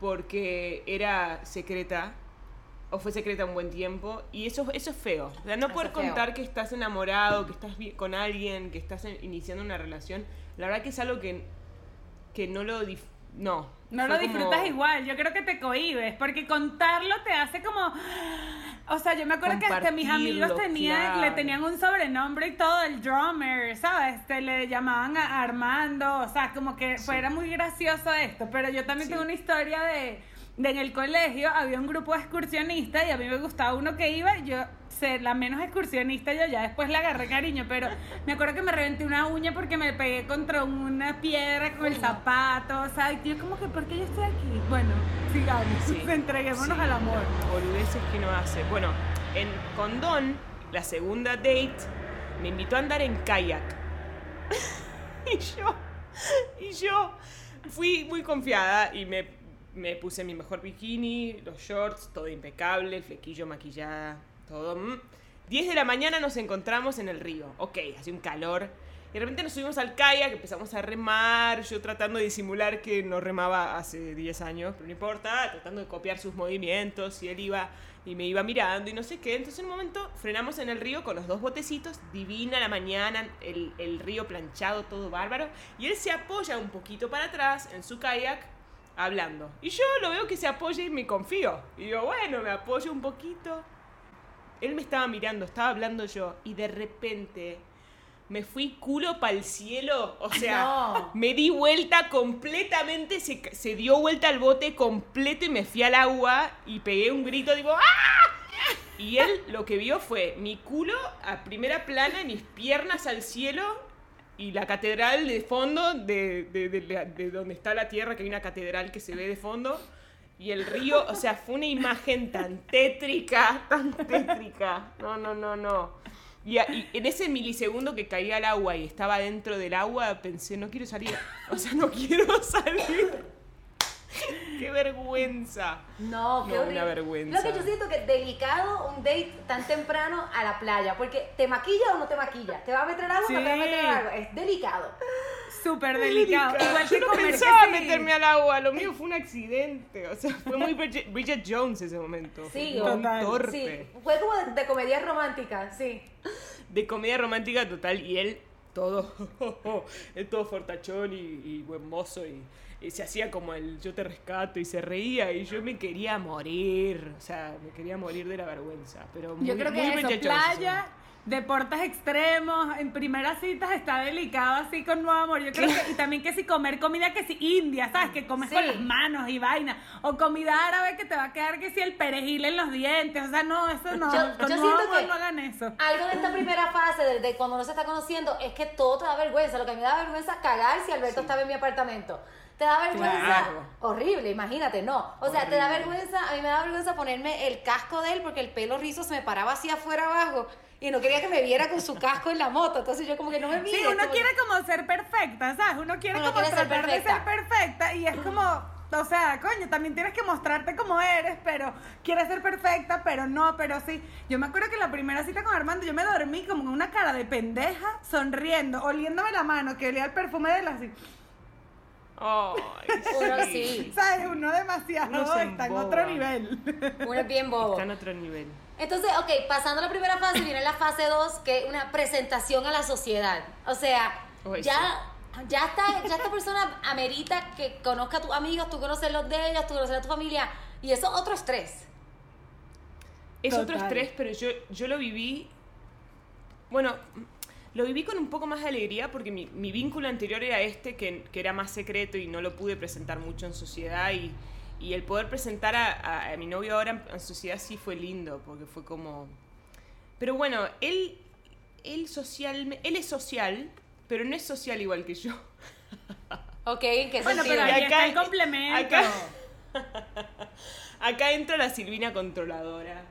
A: porque era secreta o fue secreta un buen tiempo y eso, eso es feo. O sea, no
B: Eso
A: poder contar que estás enamorado, que estás con alguien, que estás iniciando una relación, la verdad que es algo que, que no lo... dif- no.
D: No lo
A: como-
D: disfrutas igual, yo creo que te cohibes, porque contarlo te hace como... O sea, yo me acuerdo que hasta mis amigos tenían, le tenían un sobrenombre y todo, el drummer, ¿sabes? Este, le llamaban a Armando, o sea, como que fuera muy gracioso esto, pero yo también
A: Sí.
D: tengo una historia de en el colegio había un grupo de excursionistas y a mí me gustaba uno que iba yo ser la menos excursionista yo ya después le agarré cariño, pero me acuerdo que me reventé una uña porque me pegué contra una piedra con el zapato, o sea, y yo como que, ¿por qué yo estoy aquí? Bueno, sigamos,
A: Sí.
D: entreguémonos
A: Sí.
D: al amor.
A: Boludeces que no hace. Bueno, en Condón, la segunda date, me invitó a andar en kayak. y yo, y yo fui muy confiada y me, me puse mi mejor bikini, los shorts, todo impecable, el flequillo maquillada, todo. mm. 10 de la mañana nos encontramos en el río. Ok, hace un calor. Y de repente nos subimos al kayak, empezamos a remar, yo tratando de disimular que no remaba hace 10 años, pero no importa, tratando de copiar sus movimientos, y él iba y me iba mirando y no sé qué. Entonces en un momento frenamos en el río con los dos botecitos, divina la mañana, el, el río planchado, todo bárbaro, y él se apoya un poquito para atrás en su kayak hablando. Y yo lo veo que se apoya y me confío. Y digo, bueno, me apoyo un poquito. Él me estaba mirando, estaba hablando yo, y de repente me fui culo para el cielo. O sea,
B: No.
A: me di vuelta completamente, se, se dio vuelta al bote completo y me fui al agua y pegué un grito, digo, ¡ah! Y él lo que vio fue mi culo a primera plana mis piernas al cielo y la catedral de fondo de, de- de de donde está la tierra, que hay una catedral que se ve de fondo. Y el río, o sea, fue una imagen tan tétrica, tan tétrica. No, no, no, no. Y, a- y en ese milisegundo que caía al agua y estaba dentro del agua, pensé, no quiero salir. O sea, no quiero salir. ¡Qué vergüenza!
B: No, qué
A: No,
B: horrible.
A: una vergüenza.
B: Lo que yo siento que es delicado un date tan temprano a la playa, porque te maquilla o no te maquilla, te va a meter agua o no te va a meter agua, es delicado.
D: Súper delicado. Igual
A: Yo
D: que
A: no
D: comer que
A: pensaba
D: sí.
A: meterme al agua, lo mío fue un accidente. O sea, fue muy Bridget, Bridget Jones ese momento.
B: Sí,
A: fue
D: total.
A: torpe.
B: Sí, fue como de, de comedia romántica, sí.
A: de comedia romántica total y él todo, él todo fortachón y, y buen mozo y se hacía como el yo te rescato y se reía y yo me quería morir, o sea, me quería morir de la vergüenza, pero muy,
D: Yo creo
A: muy
D: que eso,
A: ese
D: playa, deportes extremos, en primeras citas está delicado así con nuevo amor. Yo creo que, y también que si comer comida que si india, ¿sabes? Que comes
B: Sí.
D: con las manos y vaina. O comida árabe que te va a quedar que si el perejil en los dientes. O sea, no, eso no.
B: Yo-
D: con
B: yo
D: nuevo
B: siento
D: amor
B: que-
D: no hagan eso.
B: Algo de esta primera fase, de, de cuando uno se está conociendo, es que todo te da vergüenza. Lo que a mí me da vergüenza es cagar si Alberto estaba en mi apartamento. Te da vergüenza.
A: Claro.
B: Horrible, imagínate, no. O sea, te da
A: Horrible.
B: vergüenza, a mí me da vergüenza ponerme el casco de él porque el pelo rizo se me paraba así afuera abajo y no quería que me viera con su casco en la moto. Entonces yo como que no me mire.
D: Sí, uno
B: como
D: quiere como ser perfecta, ¿sabes? Uno quiere
B: Uno
D: como
B: quiere ser
D: tratar de
B: perfecta.
D: ser perfecta y es como, o sea, coño, también tienes que mostrarte como eres, pero quieres ser perfecta, pero no, pero sí. Yo me acuerdo que la primera cita con Armando, yo me dormí como con una cara de pendeja, sonriendo, oliéndome la mano, que olía el perfume de él
A: Ay,
B: Uno
A: sí.
D: ¿Sabes? Uno demasiado
A: Uno
D: está en otro nivel.
B: Uno es bien bobo.
A: Está en otro nivel.
B: Entonces, ok, pasando la primera fase, viene la fase 2, que es una presentación a la sociedad. O sea,
A: Uy,
B: ya, ya, está, ya esta persona amerita que conozca a tus amigos, tú conoces los de ellos, tú conoces a tu familia, y eso es otro estrés.
A: Es otro
D: Total.
A: estrés, pero yo, yo lo viví. Bueno, lo viví con un poco más de alegría porque mi, mi vínculo anterior era este, que, que era más secreto y no lo pude presentar mucho en sociedad. Y, y el poder presentar a, a- a mi novio ahora en, en sociedad sí fue lindo, porque fue como. Pero bueno, él, él, social, él es social, pero no es social igual que yo.
B: Ok, ¿en qué
D: Bueno,
B: sentido?
D: pero está el complemento.
A: Acá, acá entra la Silvina controladora.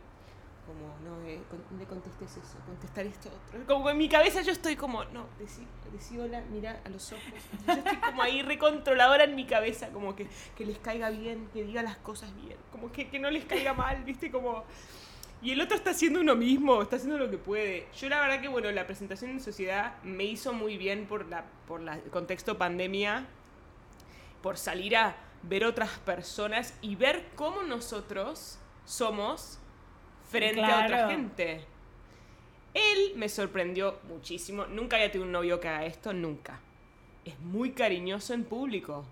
A: No, eh, no le contestes eso, contestar esto otro. Como en mi cabeza yo estoy como, no, decí, decí hola, mira a los ojos. Yo estoy como ahí recontroladora en mi cabeza, como que, que les caiga bien, que diga las cosas bien, como que, que no les caiga mal, viste, como... Y el otro está haciendo uno mismo, está haciendo lo que puede. Yo la verdad que, bueno, la presentación en sociedad me hizo muy bien por, la, por el contexto pandemia, por salir a ver otras personas y ver cómo nosotros somos frente a otra gente. Él me sorprendió muchísimo. Nunca había tenido un novio que haga esto, nunca. Es muy cariñoso en público.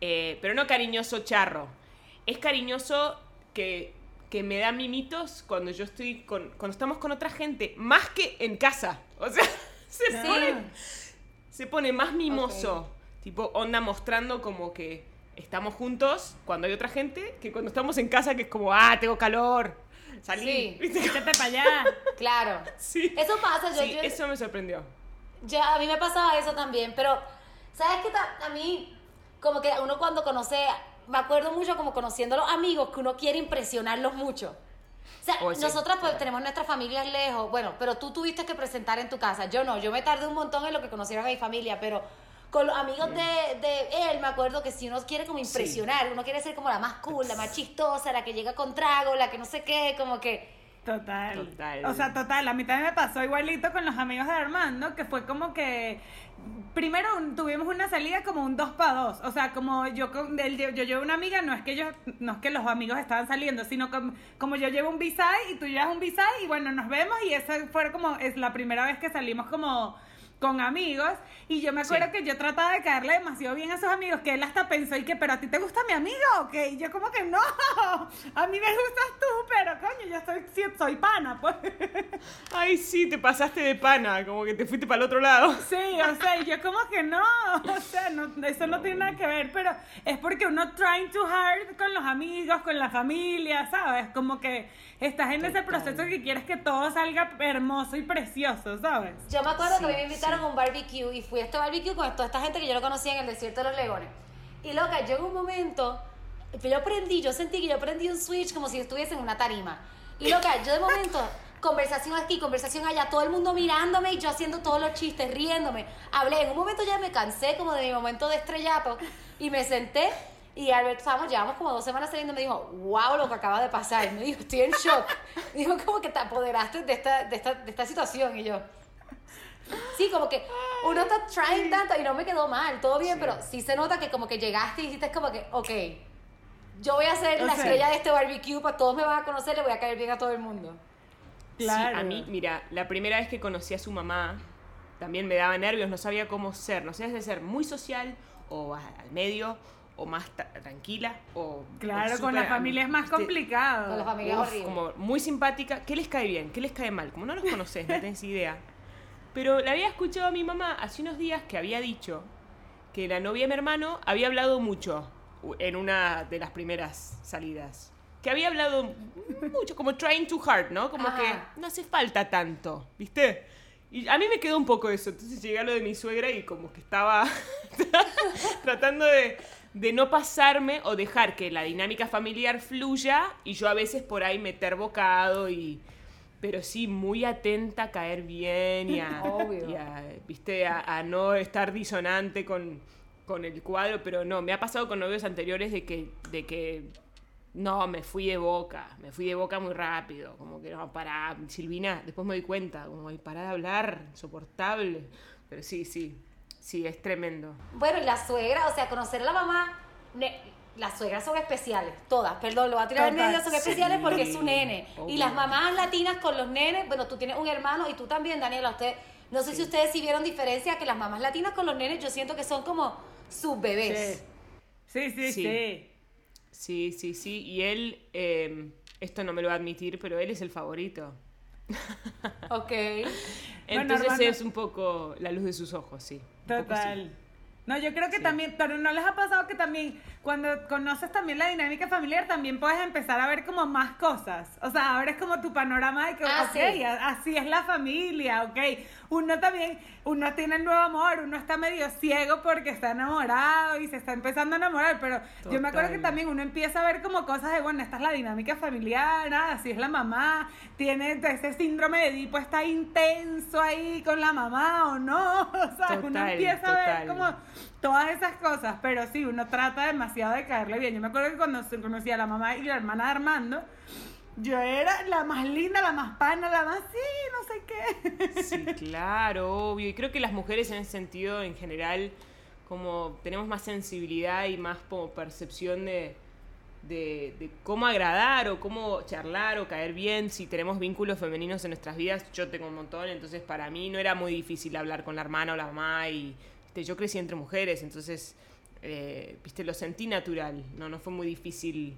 A: Eh, pero no cariñoso charro. Es cariñoso que, que me da mimitos cuando yo estoy con. cuando estamos con otra gente. Más que en casa. O sea, se
B: Sí.
A: pone se pone más mimoso. Tipo, onda mostrando como que, estamos juntos cuando hay otra gente que cuando estamos en casa que es como, ah, tengo calor, salí.
B: Sí.
D: para allá.
B: Claro.
A: Sí.
B: Eso pasa, yo,
A: Sí,
B: yo-
A: eso me sorprendió.
B: Ya, a mí me pasaba eso también, pero ¿sabes qué? A mí, como que uno cuando conoce, me acuerdo mucho como conociendo a los amigos que uno quiere impresionarlos mucho. O sea, nosotras pues tenemos nuestras familias lejos, bueno, pero tú tuviste que presentar en tu casa, yo no, yo me tardé un montón en lo que conocieron a mi familia, pero con los amigos de, de él me acuerdo que si uno quiere como impresionar, uno quiere ser como la más cool, la más chistosa, la que llega con trago, la que no sé qué, como que...
D: Total.
A: Total.
D: O sea, total. A mí también me pasó igualito con los amigos de Armando, que fue como que. Primero un- tuvimos una salida como un dos para dos. O sea, como yo con él, yo, yo llevo una amiga, no es que yo, no es que los amigos estaban saliendo, sino como, como yo llevo un visay y tú llevas un visay y bueno, nos vemos y esa fue como, es la primera vez que salimos como con amigos y yo me acuerdo
A: Sí.
D: que yo trataba de caerle demasiado bien a sus amigos que él hasta pensó y que pero a ti te gusta mi amigo ok y yo como que no a mí me gustas tú pero coño yo soy, soy pana pues
A: Ay, sí, te pasaste de pana, como que te fuiste para el otro lado.
D: sí o sea yo como que no o sea no, eso no tiene nada que ver pero es porque uno trying too hard con los amigos con la familia sabes como que estás en ese
A: Total.
D: proceso que quieres que todo salga hermoso y precioso sabes
B: Yo me acuerdo que a mí
A: Sí,
B: me invitaron a un barbecue y fui a este barbecue con toda esta gente que yo no conocía en el desierto de los leones. Y loca, yo en un momento, yo aprendí, yo sentí que yo aprendí un switch como si estuviese en una tarima. Y loca, yo de momento, conversación aquí, conversación allá, todo el mundo mirándome y yo haciendo todos los chistes, riéndome. Hablé, en un momento ya me cansé como de mi momento de estrellato y me senté y Albert, estábamos, llevamos como dos semanas saliendo me dijo, wow, lo que acaba de pasar. Y me dijo, estoy en shock. Dijo, como que te apoderaste de esta, de esta, de esta situación. Y yo, Sí, como que uno está trying tanto y no me quedó mal, todo bien, pero sí se nota que como que llegaste y dijiste como que, ok, yo voy a ser
D: O
B: la
D: sea-
B: estrella de este barbecue, para todos me van a conocer, le voy a caer bien a todo el mundo.
D: Claro.
A: Sí, a mí, mira, la primera vez que conocí a su mamá, también me daba nervios, no sabía cómo ser, no sé si ser muy social o al medio o más tranquila o
D: Claro,
A: o
D: con la familia es más complicado.
B: Con la familia es
A: Uf,
B: horrible.
A: como muy simpática. ¿Qué les cae bien? ¿Qué les cae mal? Como no los conoces, no tenés idea. Pero le había escuchado a mi mamá hace unos días que había dicho que la novia de mi hermano había hablado mucho en una de las primeras salidas. Que había hablado mucho, como trying too hard, ¿no? Como
B: Ajá.
A: que no hace falta tanto, ¿viste? Y a mí me quedó un poco eso. Entonces llegué a lo de mi suegra y como que estaba tratando de, de no pasarme o dejar que la dinámica familiar fluya y yo a veces por ahí meter bocado y... Pero sí, muy atenta a caer bien y a,
B: Obvio.
A: y a, ¿viste? A, a no estar disonante con, con el cuadro, pero no, me ha pasado con novios anteriores de que, de que no, me fui de boca, me fui de boca muy rápido, como que no, para Silvina, después me doy cuenta, como, para de hablar, insoportable, pero sí, sí, sí, es tremendo.
B: Bueno, y la suegra, o sea, conocer a la mamá, ne- las suegras son especiales, todas, perdón, lo voy a tirar en medio, son especiales
A: sí,
B: porque es su nene. Y las mamás latinas con los nenes, bueno, tú tienes un hermano y tú también, Daniela, usted, no sé si ustedes sí vieron diferencia, que las mamás latinas con los nenes yo siento que son como sus bebés.
D: Sí, sí,
A: Sí.
D: sí.
A: Sí, sí, sí, y él, eh, esto no me lo va a admitir, pero él es el favorito.
B: Ok.
A: Entonces es un poco la luz de sus ojos, sí.
D: Total. No, yo creo que
A: Sí.
D: también, pero no les ha pasado que también cuando conoces también la dinámica familiar también puedes empezar a ver como más cosas. O sea, ahora es como tu panorama de que,
B: Ah,
D: ok,
B: sí.
D: así es la familia, ok. Uno también, uno tiene el nuevo amor, uno está medio ciego porque está enamorado y se está empezando a enamorar, pero yo me acuerdo que también uno empieza a ver como cosas de, bueno, esta es la dinámica familiar, ah, así es la mamá, tiene ese síndrome de Edipo, está intenso ahí con la mamá o no, o sea, uno
A: Total,
D: empieza a ver como todas esas cosas, pero sí, uno trata demasiado de caerle bien. Yo me acuerdo que cuando se conocía a la mamá y la hermana de Armando, yo era la más linda, la más pana, la más, sí, no sé qué.
A: Sí, claro, obvio. Y creo que las mujeres en ese sentido, en general, como tenemos más sensibilidad y más como percepción de, de, de cómo agradar o cómo charlar o caer bien. Si tenemos vínculos femeninos en nuestras vidas, yo tengo un montón, entonces para mí no era muy difícil hablar con la hermana o la mamá. Y viste, yo crecí entre mujeres, entonces, eh, viste, lo sentí natural. No, no fue muy difícil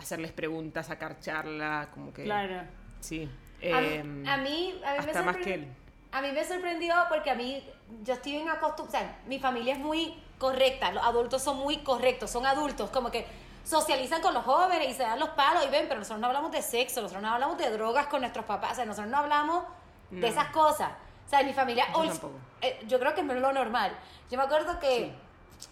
A: hacerles preguntas, sacar charla, como que...
D: Claro.
A: Sí.
B: A,
A: em,
B: a mí, a mí me
A: hasta más que él.
B: a mí me sorprendió porque a mí, yo estoy en acostumbrada, o sea, mi familia es muy correcta, los adultos son muy correctos, son adultos, como que socializan con los jóvenes y se dan los palos y ven, pero nosotros no hablamos de sexo, nosotros no hablamos de drogas con nuestros papás, o sea, nosotros no hablamos de esas cosas. O sea, en mi familia,
A: Yo tampoco.
B: eh, yo creo que no es lo normal. Yo me acuerdo que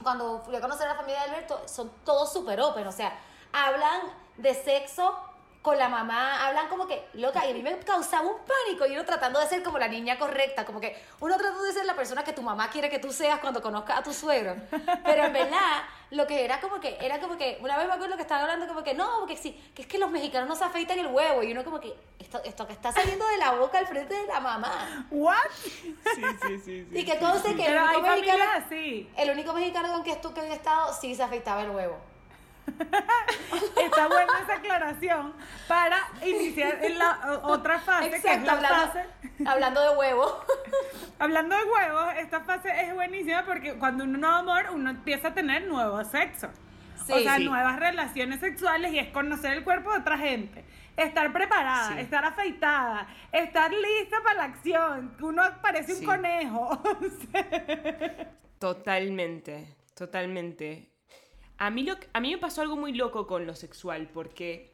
B: cuando fui a conocer a la familia de Alberto, son todos súper open, o sea, hablan de sexo con la mamá, hablan como que, loca, y a mí me causaba un pánico, y uno tratando de ser como la niña correcta, como que uno tratando de ser la persona que tu mamá quiere que tú seas cuando conozcas a tu suegro. Pero en verdad, lo que era como que, era como que, una vez me acuerdo que estaban hablando como que, no, porque sí, que es que los mexicanos no se afeitan el huevo, y uno como que, esto, esto que está saliendo de la boca al frente de la mamá.
D: ¿What?
A: Sí, sí, sí. sí,
B: Y que
A: sí,
B: conste
A: sí.
B: que el único mexicano...
D: familias así.
B: El único mexicano con que estuve que había estado sí se afeitaba el huevo.
D: Está buena esa aclaración para iniciar en la otra fase, que es
B: Exacto,
D: la
B: hablando,
D: fase.
B: hablando de huevo.
D: Hablando de huevos, esta fase es buenísima porque cuando uno no amor, uno empieza a tener nuevo sexo. o sea,
A: Sí.
D: nuevas relaciones sexuales y es conocer el cuerpo de otra gente. Estar preparada,
A: Sí.
D: estar afeitada, estar lista para la acción. Uno parece un conejo.
A: Totalmente, totalmente. A mí, lo, a mí me pasó algo muy loco con lo sexual, porque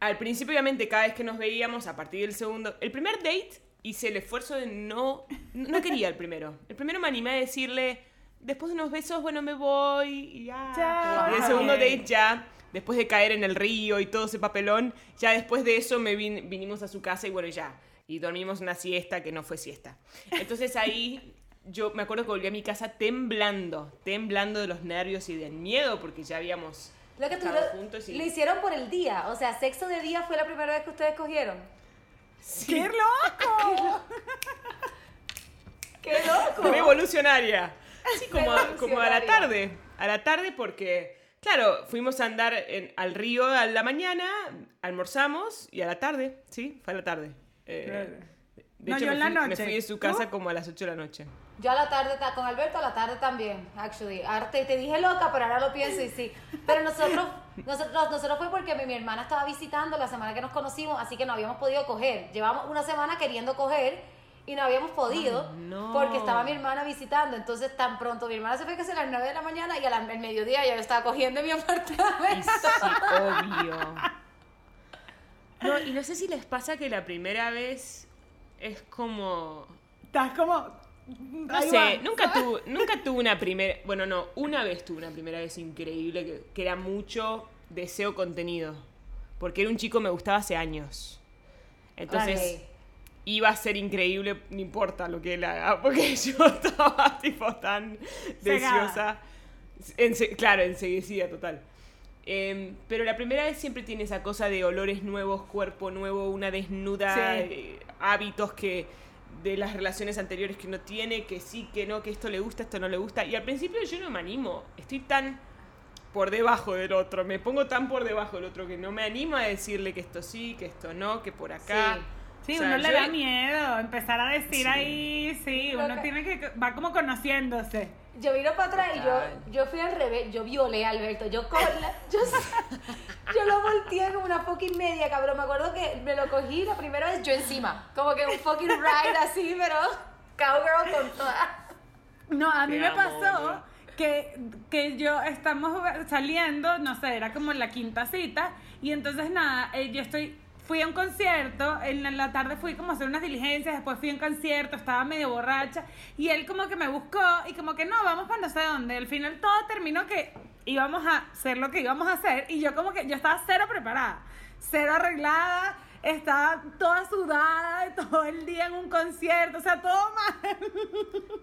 A: al principio, obviamente, cada vez que nos veíamos, a partir del segundo, el primer date hice el esfuerzo de no, no quería el primero. El primero me animé a decirle, después de unos besos, bueno, me voy y ya.
D: Chao.
A: Y el segundo date ya, después de caer en el río y todo ese papelón, ya después de eso me vin- vinimos a su casa y bueno, ya. Y dormimos una siesta que no fue siesta. Entonces ahí yo me acuerdo que volví a mi casa temblando, temblando de los nervios y del miedo porque ya habíamos
B: Lo que tú
A: estado
B: lo,
A: juntos y...
B: lo hicieron por el día. O sea, sexo de día fue la primera vez que ustedes cogieron.
A: Sí,
D: ¡Qué loco!
B: ¡Qué loco!
A: revolucionaria. Sí, como, a- como a la tarde. A la tarde porque, claro, fuimos a andar en- al río a la mañana, almorzamos y a la tarde, sí, fue a la tarde. Eh, de
D: No,
A: hecho,
D: yo
A: me,
D: en la
A: fui, me
D: noche.
A: fui de su casa
D: ¿Tú?
A: como a las 8 de la noche.
B: Yo a la tarde, ta- con Alberto a la tarde también, actually. Ahora te, dije loca, pero ahora lo pienso y sí. Pero nosotros, nosotros, nosotros fue porque mi, mi hermana estaba visitando la semana que nos conocimos, así que no habíamos podido coger. Llevamos una semana queriendo coger y no habíamos podido
A: Ay, no.
B: porque estaba mi hermana visitando. Entonces, tan pronto mi hermana se fue casi a las 9 de la mañana y al mediodía ya yo estaba cogiendo en mi apartamento.
A: sí, obvio. No, y no sé si les pasa que la primera vez es como...
D: Estás como.
A: No
D: ahí
A: sé,
D: va.
A: nunca tuve, nunca tuve una primera... Bueno, no, una vez tuve una primera vez increíble que, que era mucho deseo contenido. Porque era un chico que me gustaba hace años. Entonces...
B: Ok.
A: iba a ser increíble, no importa lo que él haga, porque yo estaba tipo tan deseosa. Ense- claro, enseguecida total. Em, pero la primera vez siempre tiene esa cosa de olores nuevos, cuerpo nuevo, una desnuda,
D: Sí.
A: eh, hábitos que de las relaciones anteriores que uno tiene, que sí, que no, que esto le gusta, esto no le gusta. Y al principio yo no me animo, estoy tan por debajo del otro, me pongo tan por debajo del otro que no me animo a decirle que esto sí, que esto no, que por acá.
B: Sí.
D: Sí,
A: O sea,
D: uno le
A: yo-
D: da miedo empezar a decir
A: Sí.
D: ahí, sí, uno tiene que, va como conociéndose.
B: Yo vino para atrás y yo, yo fui al revés, yo violé a Alberto, yo con la- yo, yo lo volteé como una fucking media, cabrón, me acuerdo que me lo cogí la primera vez yo encima, como que un fucking ride así, pero cowgirl con toda.
D: No, a mí
A: Te
D: me
A: amo,
D: pasó que, que yo estamos saliendo, no sé, era como la quinta cita, y entonces nada, eh, yo estoy, fui a un concierto, en la, tarde fui como a hacer unas diligencias, después fui a un concierto, estaba medio borracha, y él como que me buscó, y como que no, vamos para no sé dónde, al final todo terminó que íbamos a hacer lo que íbamos a hacer, y yo como que, yo estaba cero preparada, cero arreglada, estaba toda sudada todo el día en un concierto, o sea, todo mal.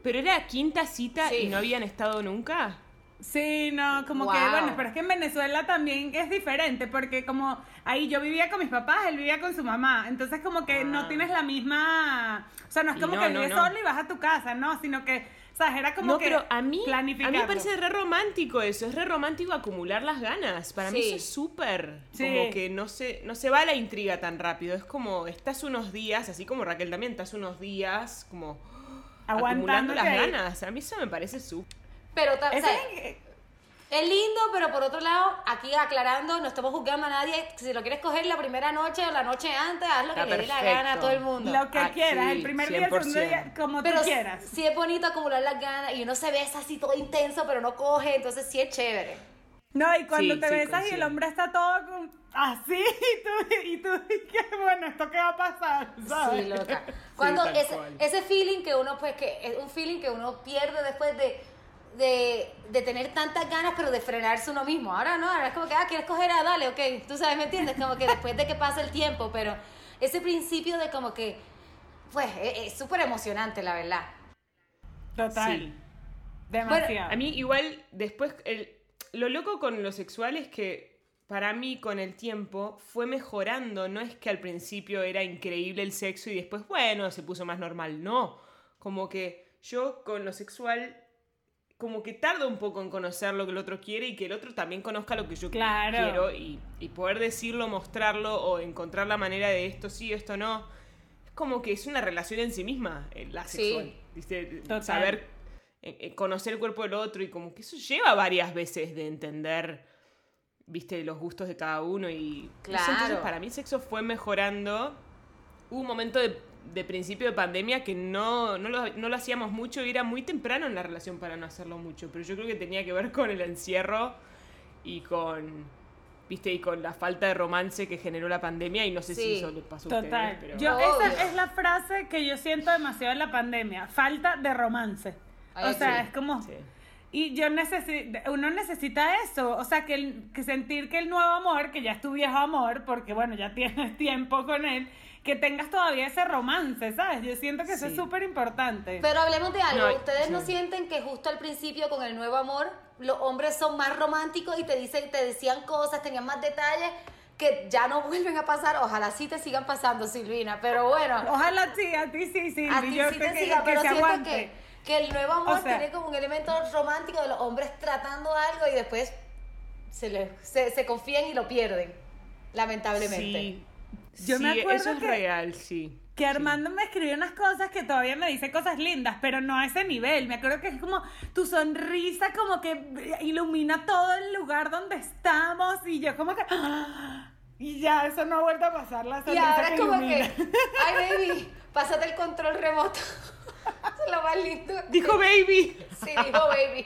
A: Pero era quinta cita
B: Sí.
A: y no habían estado nunca.
D: Sí, no, como que bueno, pero es que en Venezuela también es diferente, porque como ahí yo vivía con mis papás, él vivía con su mamá, entonces como que no
A: Ah.
D: tienes la misma, o sea, no es como
A: no,
D: que
A: no,
D: vives
A: no.
D: solo y vas a tu casa, no, sino que, sabes, era como
A: no,
D: que
A: pero a mí, a mí me parece re romántico eso. Es re romántico acumular las ganas. Para mí eso es súper.
D: Sí.
A: Como que no se, no se va la intriga tan rápido. Es como, estás unos días, así como Raquel también, estás unos días como acumulando las
D: ahí.
A: ganas. A mí eso me parece súper.
B: Pero, ta- o
D: Ese
B: sea,
D: es-
B: lindo, pero por otro lado, aquí aclarando, no estamos juzgando a nadie. Si lo quieres coger la primera noche o la noche antes, haz lo que le dé la
A: perfecto.
B: gana a todo el mundo.
D: Lo que
A: Ah,
D: quieras,
A: sí,
D: el primer día, el segundo
A: 100%.
D: día, como
B: pero
D: tú quieras.
B: sí es bonito acumular las ganas y uno se besa así todo intenso, pero no coge, entonces sí es chévere.
D: No, y cuando
A: Sí,
D: te
A: sí,
D: besas y el
A: coincido.
D: hombre está todo con- así, y tú, y tú, y que bueno, ¿esto qué va a pasar? ¿sabes?
B: Sí, loca. Cuando
A: tal
B: ese,
A: cual.
B: ese feeling que uno, pues, que es un feeling que uno pierde después de, de, de tener tantas ganas, pero de frenarse uno mismo. Ahora no, ahora es como que, ah, quieres coger, ah, dale, ok, tú sabes, ¿me entiendes? Como que después de que pasa el tiempo, pero ese principio de como que, pues, es es súper emocionante, la verdad.
D: Total.
A: Sí.
D: Demasiado.
A: A mí igual después, el- lo loco con lo sexual es que para mí con el tiempo fue mejorando, no es que al principio era increíble el sexo y después, bueno, se puso más normal, no, como que yo con lo sexual como que tardo un poco en conocer lo que el otro quiere y que el otro también conozca lo que yo
D: Claro.
A: quiero y, y poder decirlo, mostrarlo o encontrar la manera de esto sí, esto no. Es como que es una relación en sí misma, eh, la
B: Sí.
A: sexual. ¿viste? Saber eh, eh, conocer el cuerpo del otro y como que eso lleva varias veces de entender, viste, los gustos de cada uno y sé, entonces
B: Claro.
A: para mí el sexo fue mejorando. Hubo un momento de, de principio de pandemia que no, no, lo, no lo hacíamos mucho y era muy temprano en la relación para no hacerlo mucho, pero yo creo que tenía que ver con el encierro y con, viste, y con la falta de romance que generó la pandemia y no sé
B: Sí.
A: si eso le pasó a
D: Total.
A: ustedes, pero...
D: Yo,
B: Obvio.
D: esa es la frase que yo siento demasiado en la pandemia. Falta de romance.
B: Ay,
D: o sea,
B: sí.
D: es como...
A: Sí.
D: Y yo necesito, uno necesita eso, o sea, que, el- que sentir que el nuevo amor, que ya es tu viejo amor, porque bueno, ya tienes tiempo con él, que tengas todavía ese romance, ¿sabes? Yo siento que eso es súper importante.
B: Pero hablemos de algo.
A: No,
B: ¿Ustedes no sienten que justo al principio con el nuevo amor los hombres son más románticos y te dicen, te decían cosas, tenían más detalles que ya no vuelven a pasar? Ojalá sí te sigan pasando, Silvina. Pero bueno,
D: Ojalá sí, a ti sí, sí.
B: a ti
D: yo
B: sí te
D: que,
B: siga,
D: que
B: pero siento que, que el nuevo amor
D: O sea-
B: tiene como un elemento romántico de los hombres tratando algo y después se, le, se, se confían y lo pierden, lamentablemente.
A: Sí,
D: Yo me
A: Sí,
D: acuerdo
A: eso es
D: que-
A: real, sí.
D: Que Armando me escribió unas cosas que todavía me dice cosas lindas, pero no a ese nivel. Me acuerdo que es como tu sonrisa como que ilumina todo el lugar donde estamos y yo como que... ¡ah! Y ya, eso no ha vuelto a pasar la
B: Y
D: sonrisa
B: ahora
D: que
B: es como
D: ilumina.
B: que, ay baby, pásate el control remoto. Eso es lo más lindo.
A: Dijo baby.
B: Sí, dijo baby.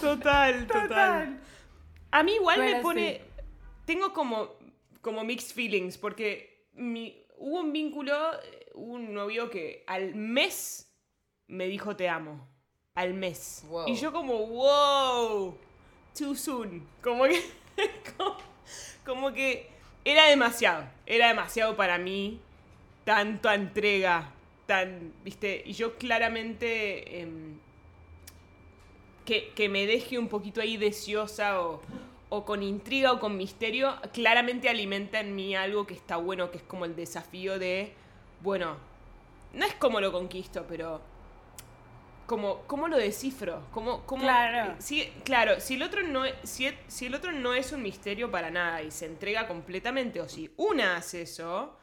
A: Total, total.
D: Total.
A: A mí igual me pone.
D: sí.
A: Tengo como, como mixed feelings, porque mi, hubo un vínculo, eh, un novio que al mes me dijo te amo. Al mes.
B: Wow.
A: Y yo como, wow, too soon. Como que, como, como que era demasiado. Era demasiado para mí. Tanta entrega. Tan, viste, y yo claramente... em, que, que me deje un poquito ahí deseosa o, o con intriga o con misterio, claramente alimenta en mí algo que está bueno, que es como el desafío de, bueno, no es como lo conquisto, pero como, ¿cómo lo descifro? ¿Cómo, cómo-
D: Claro.
A: eh, sí, claro, si el, otro no, es- si, si el otro no es un misterio para nada y se entrega completamente, o si una hace eso,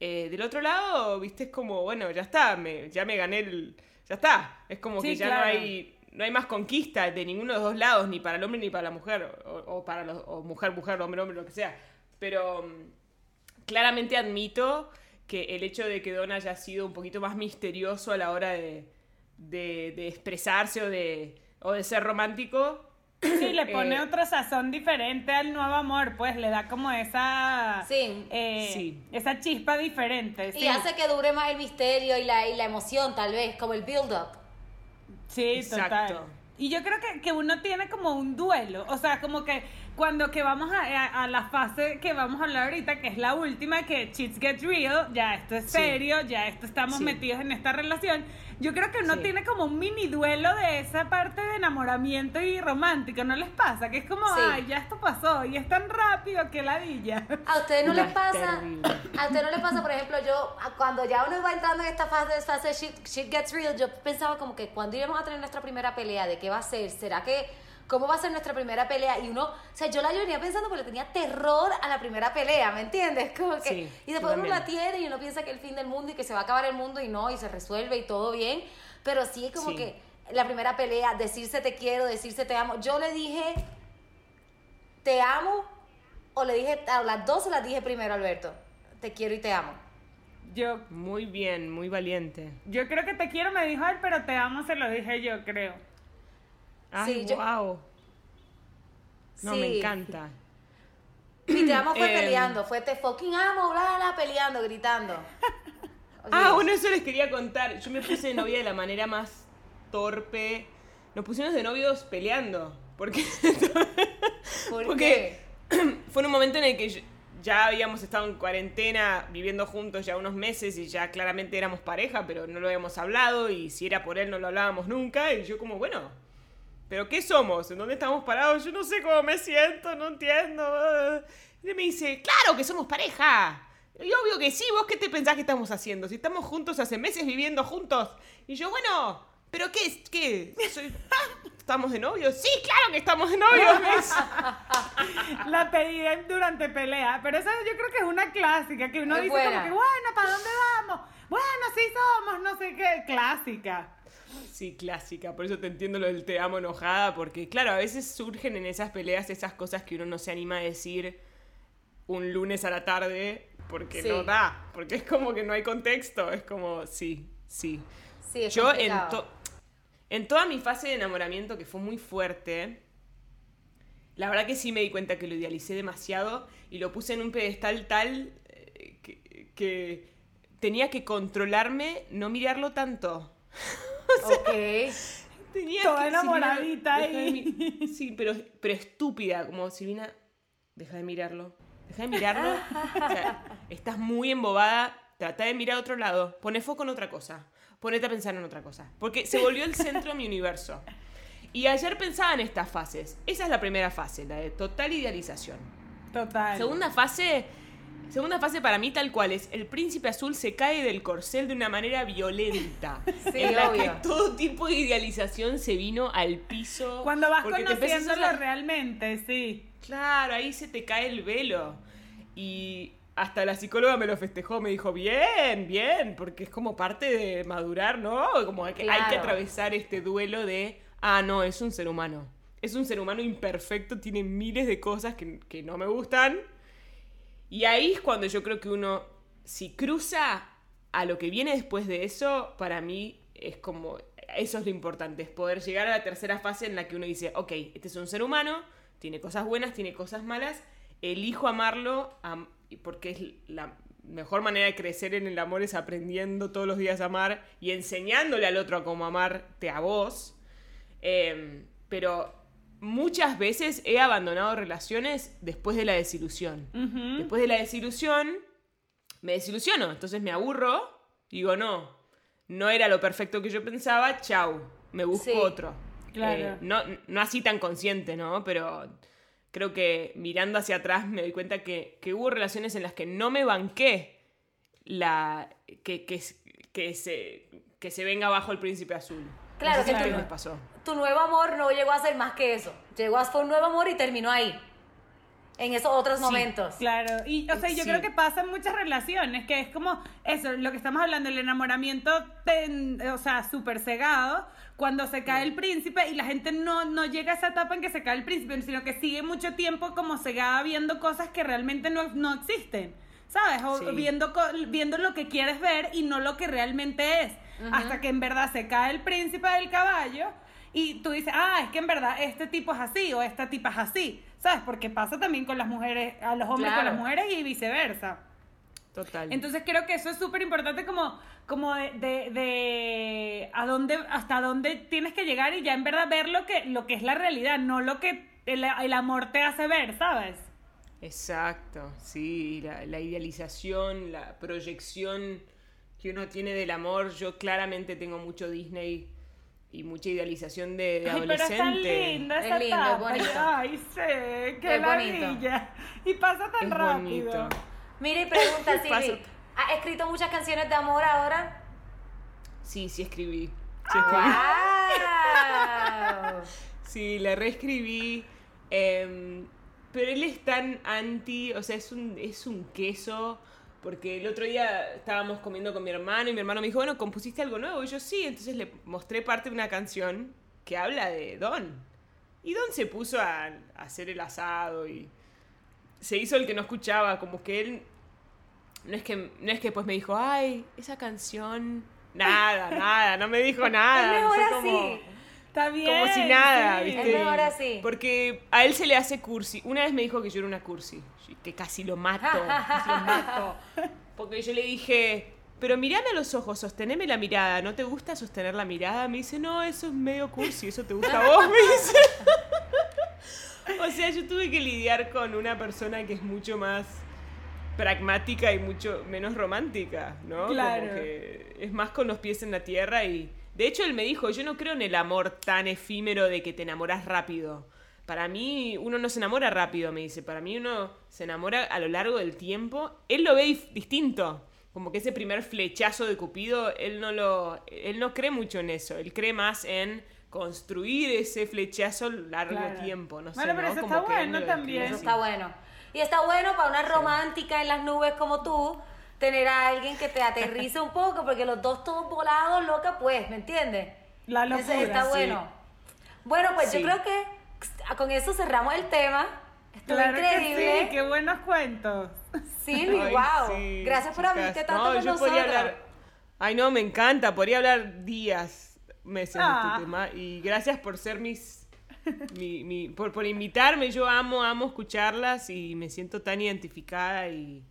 A: eh, del otro lado, viste, es como, bueno, ya está, me, ya me gané el... Ya está, es como
D: Sí,
A: que ya
D: claro.
A: no hay no hay más conquista de ninguno de los dos lados, ni para el hombre ni para la mujer, o, o para los, o mujer, mujer, hombre, hombre, lo que sea. Pero mm, claramente admito que el hecho de que Don haya sido un poquito más misterioso a la hora de, de, de expresarse o de, o de ser romántico.
D: Sí, le pone
A: Eh,
D: otro sazón diferente al nuevo amor, pues le da como esa...
B: Sí.
D: eh,
A: Sí.
D: Esa chispa diferente.
B: Y
D: sí.
B: hace que dure más el misterio y la, y la emoción, tal vez, como el build-up.
D: Sí,
A: Exacto.
D: total. Y yo creo que, que uno tiene como un duelo, o sea, como que cuando que vamos a, a- a la fase que vamos a hablar ahorita, que es la última, que shit get real, ya esto es
A: Sí.
D: serio, ya esto estamos
A: Sí.
D: metidos en esta relación, yo creo que uno
A: Sí.
D: tiene como un mini duelo de esa parte de enamoramiento y romántico, ¿no les pasa? Que es como,
B: Sí.
D: ay, ya esto pasó y es tan rápido que ladilla.
B: ¿A ustedes no
A: No,
B: les
A: es
B: pasa? ¿A ustedes no les pasa, por ejemplo, yo, cuando ya uno va entrando en esta fase, fase de shit, shit gets real, yo pensaba como que cuando íbamos a tener nuestra primera pelea, ¿de qué va a ser? ¿Será que, cómo va a ser nuestra primera pelea? Y uno, o sea, yo la venía pensando porque le tenía terror a la primera pelea, ¿me entiendes? Como que,
A: Sí,
B: y después uno la tiene y uno piensa que el fin del mundo y que se va a acabar el mundo y no, y se resuelve y todo bien, pero sí es como
A: Sí.
B: que la primera pelea, decirse te quiero, decirse te amo. Yo le dije te amo o le dije, a las dos se las dije primero, Alberto. Te quiero y te amo.
D: Yo,
A: Muy bien, muy valiente.
D: yo creo que te quiero, me dijo él, pero te amo, se lo dije yo, creo.
A: Ay,
B: Sí, yo-
A: wow. No, me encanta.
B: Y te amo fue
A: Em.
B: peleando, fue te fucking amo, bla, bla, peleando, gritando.
A: Ah, bueno, eso les quería contar. Yo me puse de novia de la manera más torpe. Nos pusimos de novios peleando. Porque,
B: ¿Por
A: porque
B: qué?
A: fue en un momento en el que yo- ya habíamos estado en cuarentena, viviendo juntos ya unos meses y ya claramente éramos pareja, pero no lo habíamos hablado y si era por él no lo hablábamos nunca. Y yo como, bueno, ¿pero qué somos? ¿En dónde estamos parados? Yo no sé cómo me siento, no entiendo. Y me dice, claro que somos pareja. Y obvio que sí, ¿vos qué te pensás que estamos haciendo? Si estamos juntos hace meses viviendo juntos. Y yo, bueno, ¿pero qué? es? ¿Qué? Soy- ¿Estamos de novios? Sí, claro que estamos de novios.
D: La pedí durante pelea, pero esa yo creo que es una clásica, que uno dice
B: buena.
D: como que, bueno, ¿para dónde vamos? Bueno, sí somos, no sé qué, clásica.
A: Sí, clásica. Por eso te entiendo lo del te amo enojada, porque claro, a veces surgen en esas peleas esas cosas que uno no se anima a decir un lunes a la tarde porque
B: Sí.
A: no da, porque es como que no hay contexto, es como, sí, sí. Yo en, to- en toda mi fase de enamoramiento, que fue muy fuerte, la verdad que sí me di cuenta que lo idealicé demasiado y lo puse en un pedestal tal eh, que, que tenía que controlarme, no mirarlo tanto.
B: Ok.
A: Tenía
D: Toda enamoradita
A: de
D: ahí.
A: Sí, pero, pero estúpida, como Silvina, deja de mirarlo. Deja de mirarlo. O sea, estás muy embobada. Trata de mirar a otro lado. Pone foco en otra cosa. Ponete a pensar en otra cosa. Porque se volvió el centro de mi universo. Y ayer pensaba en estas fases. Esa es la primera fase, la de total idealización.
D: Total.
A: Segunda fase, segunda fase para mí tal cual es, el príncipe azul se cae del corcel de una manera violenta.
B: Sí,
A: en la
B: obvio.
A: que todo tipo de idealización se vino al piso.
D: Cuando vas conociéndolo realmente, sí.
A: Claro, ahí se te cae el velo. Y hasta la psicóloga me lo festejó, me dijo, bien, bien, porque es como parte de madurar, ¿no? Como que hay que atravesar este duelo de, ah, no, es un ser humano. Es un ser humano imperfecto, tiene miles de cosas que, que no me gustan. Y ahí es cuando yo creo que uno, si cruza a lo que viene después de eso, para mí es como, eso es lo importante, es poder llegar a la tercera fase en la que uno dice, ok, este es un ser humano, tiene cosas buenas, tiene cosas malas, elijo amarlo am- porque es la mejor manera de crecer en el amor es aprendiendo todos los días a amar y enseñándole al otro a cómo amarte a vos. Em, pero muchas veces he abandonado relaciones después de la desilusión. Después de la desilusión, me desilusiono. Entonces me aburro, digo, no, no era lo perfecto que yo pensaba, chau, me busco
B: Sí.
A: otro.
D: Claro.
A: Eh, no, no así tan consciente, ¿no? Pero creo que mirando hacia atrás me doy cuenta que, que hubo relaciones en las que no me banqué la que, que, que se, que se venga abajo el príncipe azul.
B: Claro,
A: no sé si
B: que
A: les pasó.
B: Tu nuevo amor no llegó a ser más que eso. Llegó a un nuevo amor y terminó ahí. En esos otros
A: Sí,
B: momentos.
D: Claro, y o sea, yo
A: Sí.
D: creo que pasa en muchas relaciones, que es como eso, lo que estamos hablando, el enamoramiento, ten- o sea, súper cegado, cuando se cae el príncipe y la gente no, no llega a esa etapa en que se cae el príncipe, sino que sigue mucho tiempo como cegada viendo cosas que realmente no, no existen, ¿sabes? O
A: Sí.
D: viendo, viendo lo que quieres ver y no lo que realmente es, hasta que en verdad se cae el príncipe del caballo. Y tú dices, ah, es que en verdad este tipo es así o esta tipa es así, ¿sabes? Porque pasa también con las mujeres, a los hombres con
B: Claro.
D: las mujeres y viceversa.
A: Total.
D: Entonces creo que eso es súper importante como, como de, de, de a dónde, hasta dónde tienes que llegar y ya en verdad ver lo que, lo que es la realidad, no lo que el, el amor te hace ver, ¿sabes?
A: Exacto, sí, la, la idealización, la proyección que uno tiene del amor. Yo claramente tengo mucho Disney y mucha idealización de, de
D: Ay, pero es tan
A: adolescente.
D: linda
B: Es
D: esa
B: lindo, es bonito.
D: Ay, sé, qué
B: Es bonito.
D: ladilla. Y pasa tan
A: Es
D: rápido.
A: bonito.
B: Mira y pregunta. Silvi. ¿Has escrito muchas canciones de amor ahora?
A: Sí, sí escribí. Sí, escribí.
B: ¡Wow!
A: Sí, la reescribí. em, pero él es tan anti, o sea, es un, es un queso Porque el otro día estábamos comiendo con mi hermano y mi hermano me dijo, bueno, ¿compusiste algo nuevo? Y yo sí, entonces le mostré parte de una canción que habla de Don. Y Don se puso a, a hacer el asado y se hizo el que no escuchaba, como que él... No es que, no es que después me dijo, ay, esa canción... Nada, nada, no me dijo nada. Fue como-
B: así.
D: Está bien.
A: como si nada,
D: sí.
A: ¿viste?
B: Es mejor así.
A: Porque a él se le hace cursi. Una vez me dijo que yo era una cursi, que casi lo mato, casi lo mato. Porque yo le dije, pero mirame a los ojos, sosteneme la mirada, ¿no te gusta sostener la mirada? Me dice, no, eso es medio cursi, eso te gusta a vos, me dice. o sea, yo tuve que lidiar con una persona que es mucho más pragmática y mucho menos romántica, ¿no?
D: Claro.
A: Como que es más con los pies en la tierra y... De hecho, él me dijo, yo no creo en el amor tan efímero de que te enamoras rápido. Para mí, uno no se enamora rápido, me dice. Para mí, uno se enamora a lo largo del tiempo. Él lo ve distinto. Como que ese primer flechazo de Cupido, él no lo... Él no cree mucho en eso. Él cree más en construir ese flechazo largo
D: Claro.
A: tiempo. No sé,
D: Bueno, pero
A: ¿no?
D: eso
A: Como
D: está bueno también.
B: Eso está bueno. Y está bueno para una romántica en las nubes como tú, tener a alguien que te aterrice un poco, porque los dos todos volados, loca, pues, ¿me entiendes?
D: La locura.
B: está
A: sí.
B: bueno. Bueno, pues
A: Sí.
B: yo creo que con eso cerramos el tema. Estuvo
D: Claro
B: increíble.
D: que sí, qué buenos cuentos.
B: Sí,
A: Ay,
B: wow.
A: sí,
B: Gracias por abrirte tanto
A: No,
B: con
A: yo
B: nosotros.
A: podría hablar. Ay, no, me encanta. Podría hablar días, meses de
D: Ah.
A: este tema. Y gracias por ser mis. mi- mi- por, por invitarme. Yo amo, amo escucharlas y me siento tan identificada. Y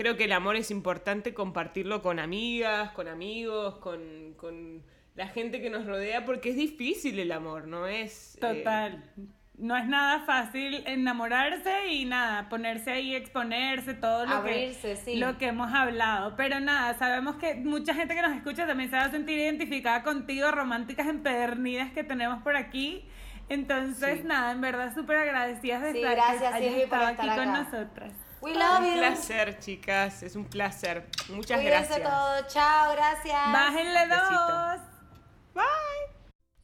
A: creo que el amor es importante compartirlo con amigas, con amigos, con, con la gente que nos rodea, porque es difícil el amor, ¿no? Es. eh,
D: Total. No es nada fácil enamorarse y nada, ponerse ahí, exponerse, todo lo
B: Abrirse,
D: que,
B: sí.
D: lo que hemos hablado. Pero nada, sabemos que mucha gente que nos escucha también se va a sentir identificada contigo, románticas empedernidas que tenemos por aquí. Entonces,
A: Sí.
D: nada, en verdad súper agradecidas de
B: Sí,
D: estar
B: gracias,
D: que hayas
B: Silvi, por
D: estado
B: estar
D: aquí con nosotras.
B: We love
A: un
B: you.
A: placer, chicas. Es un placer. Muchas
B: Cuídense
A: gracias.
B: todos. Chao, gracias.
D: Bájenle
A: Besito.
D: dos.
A: Bye.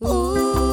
B: Uh,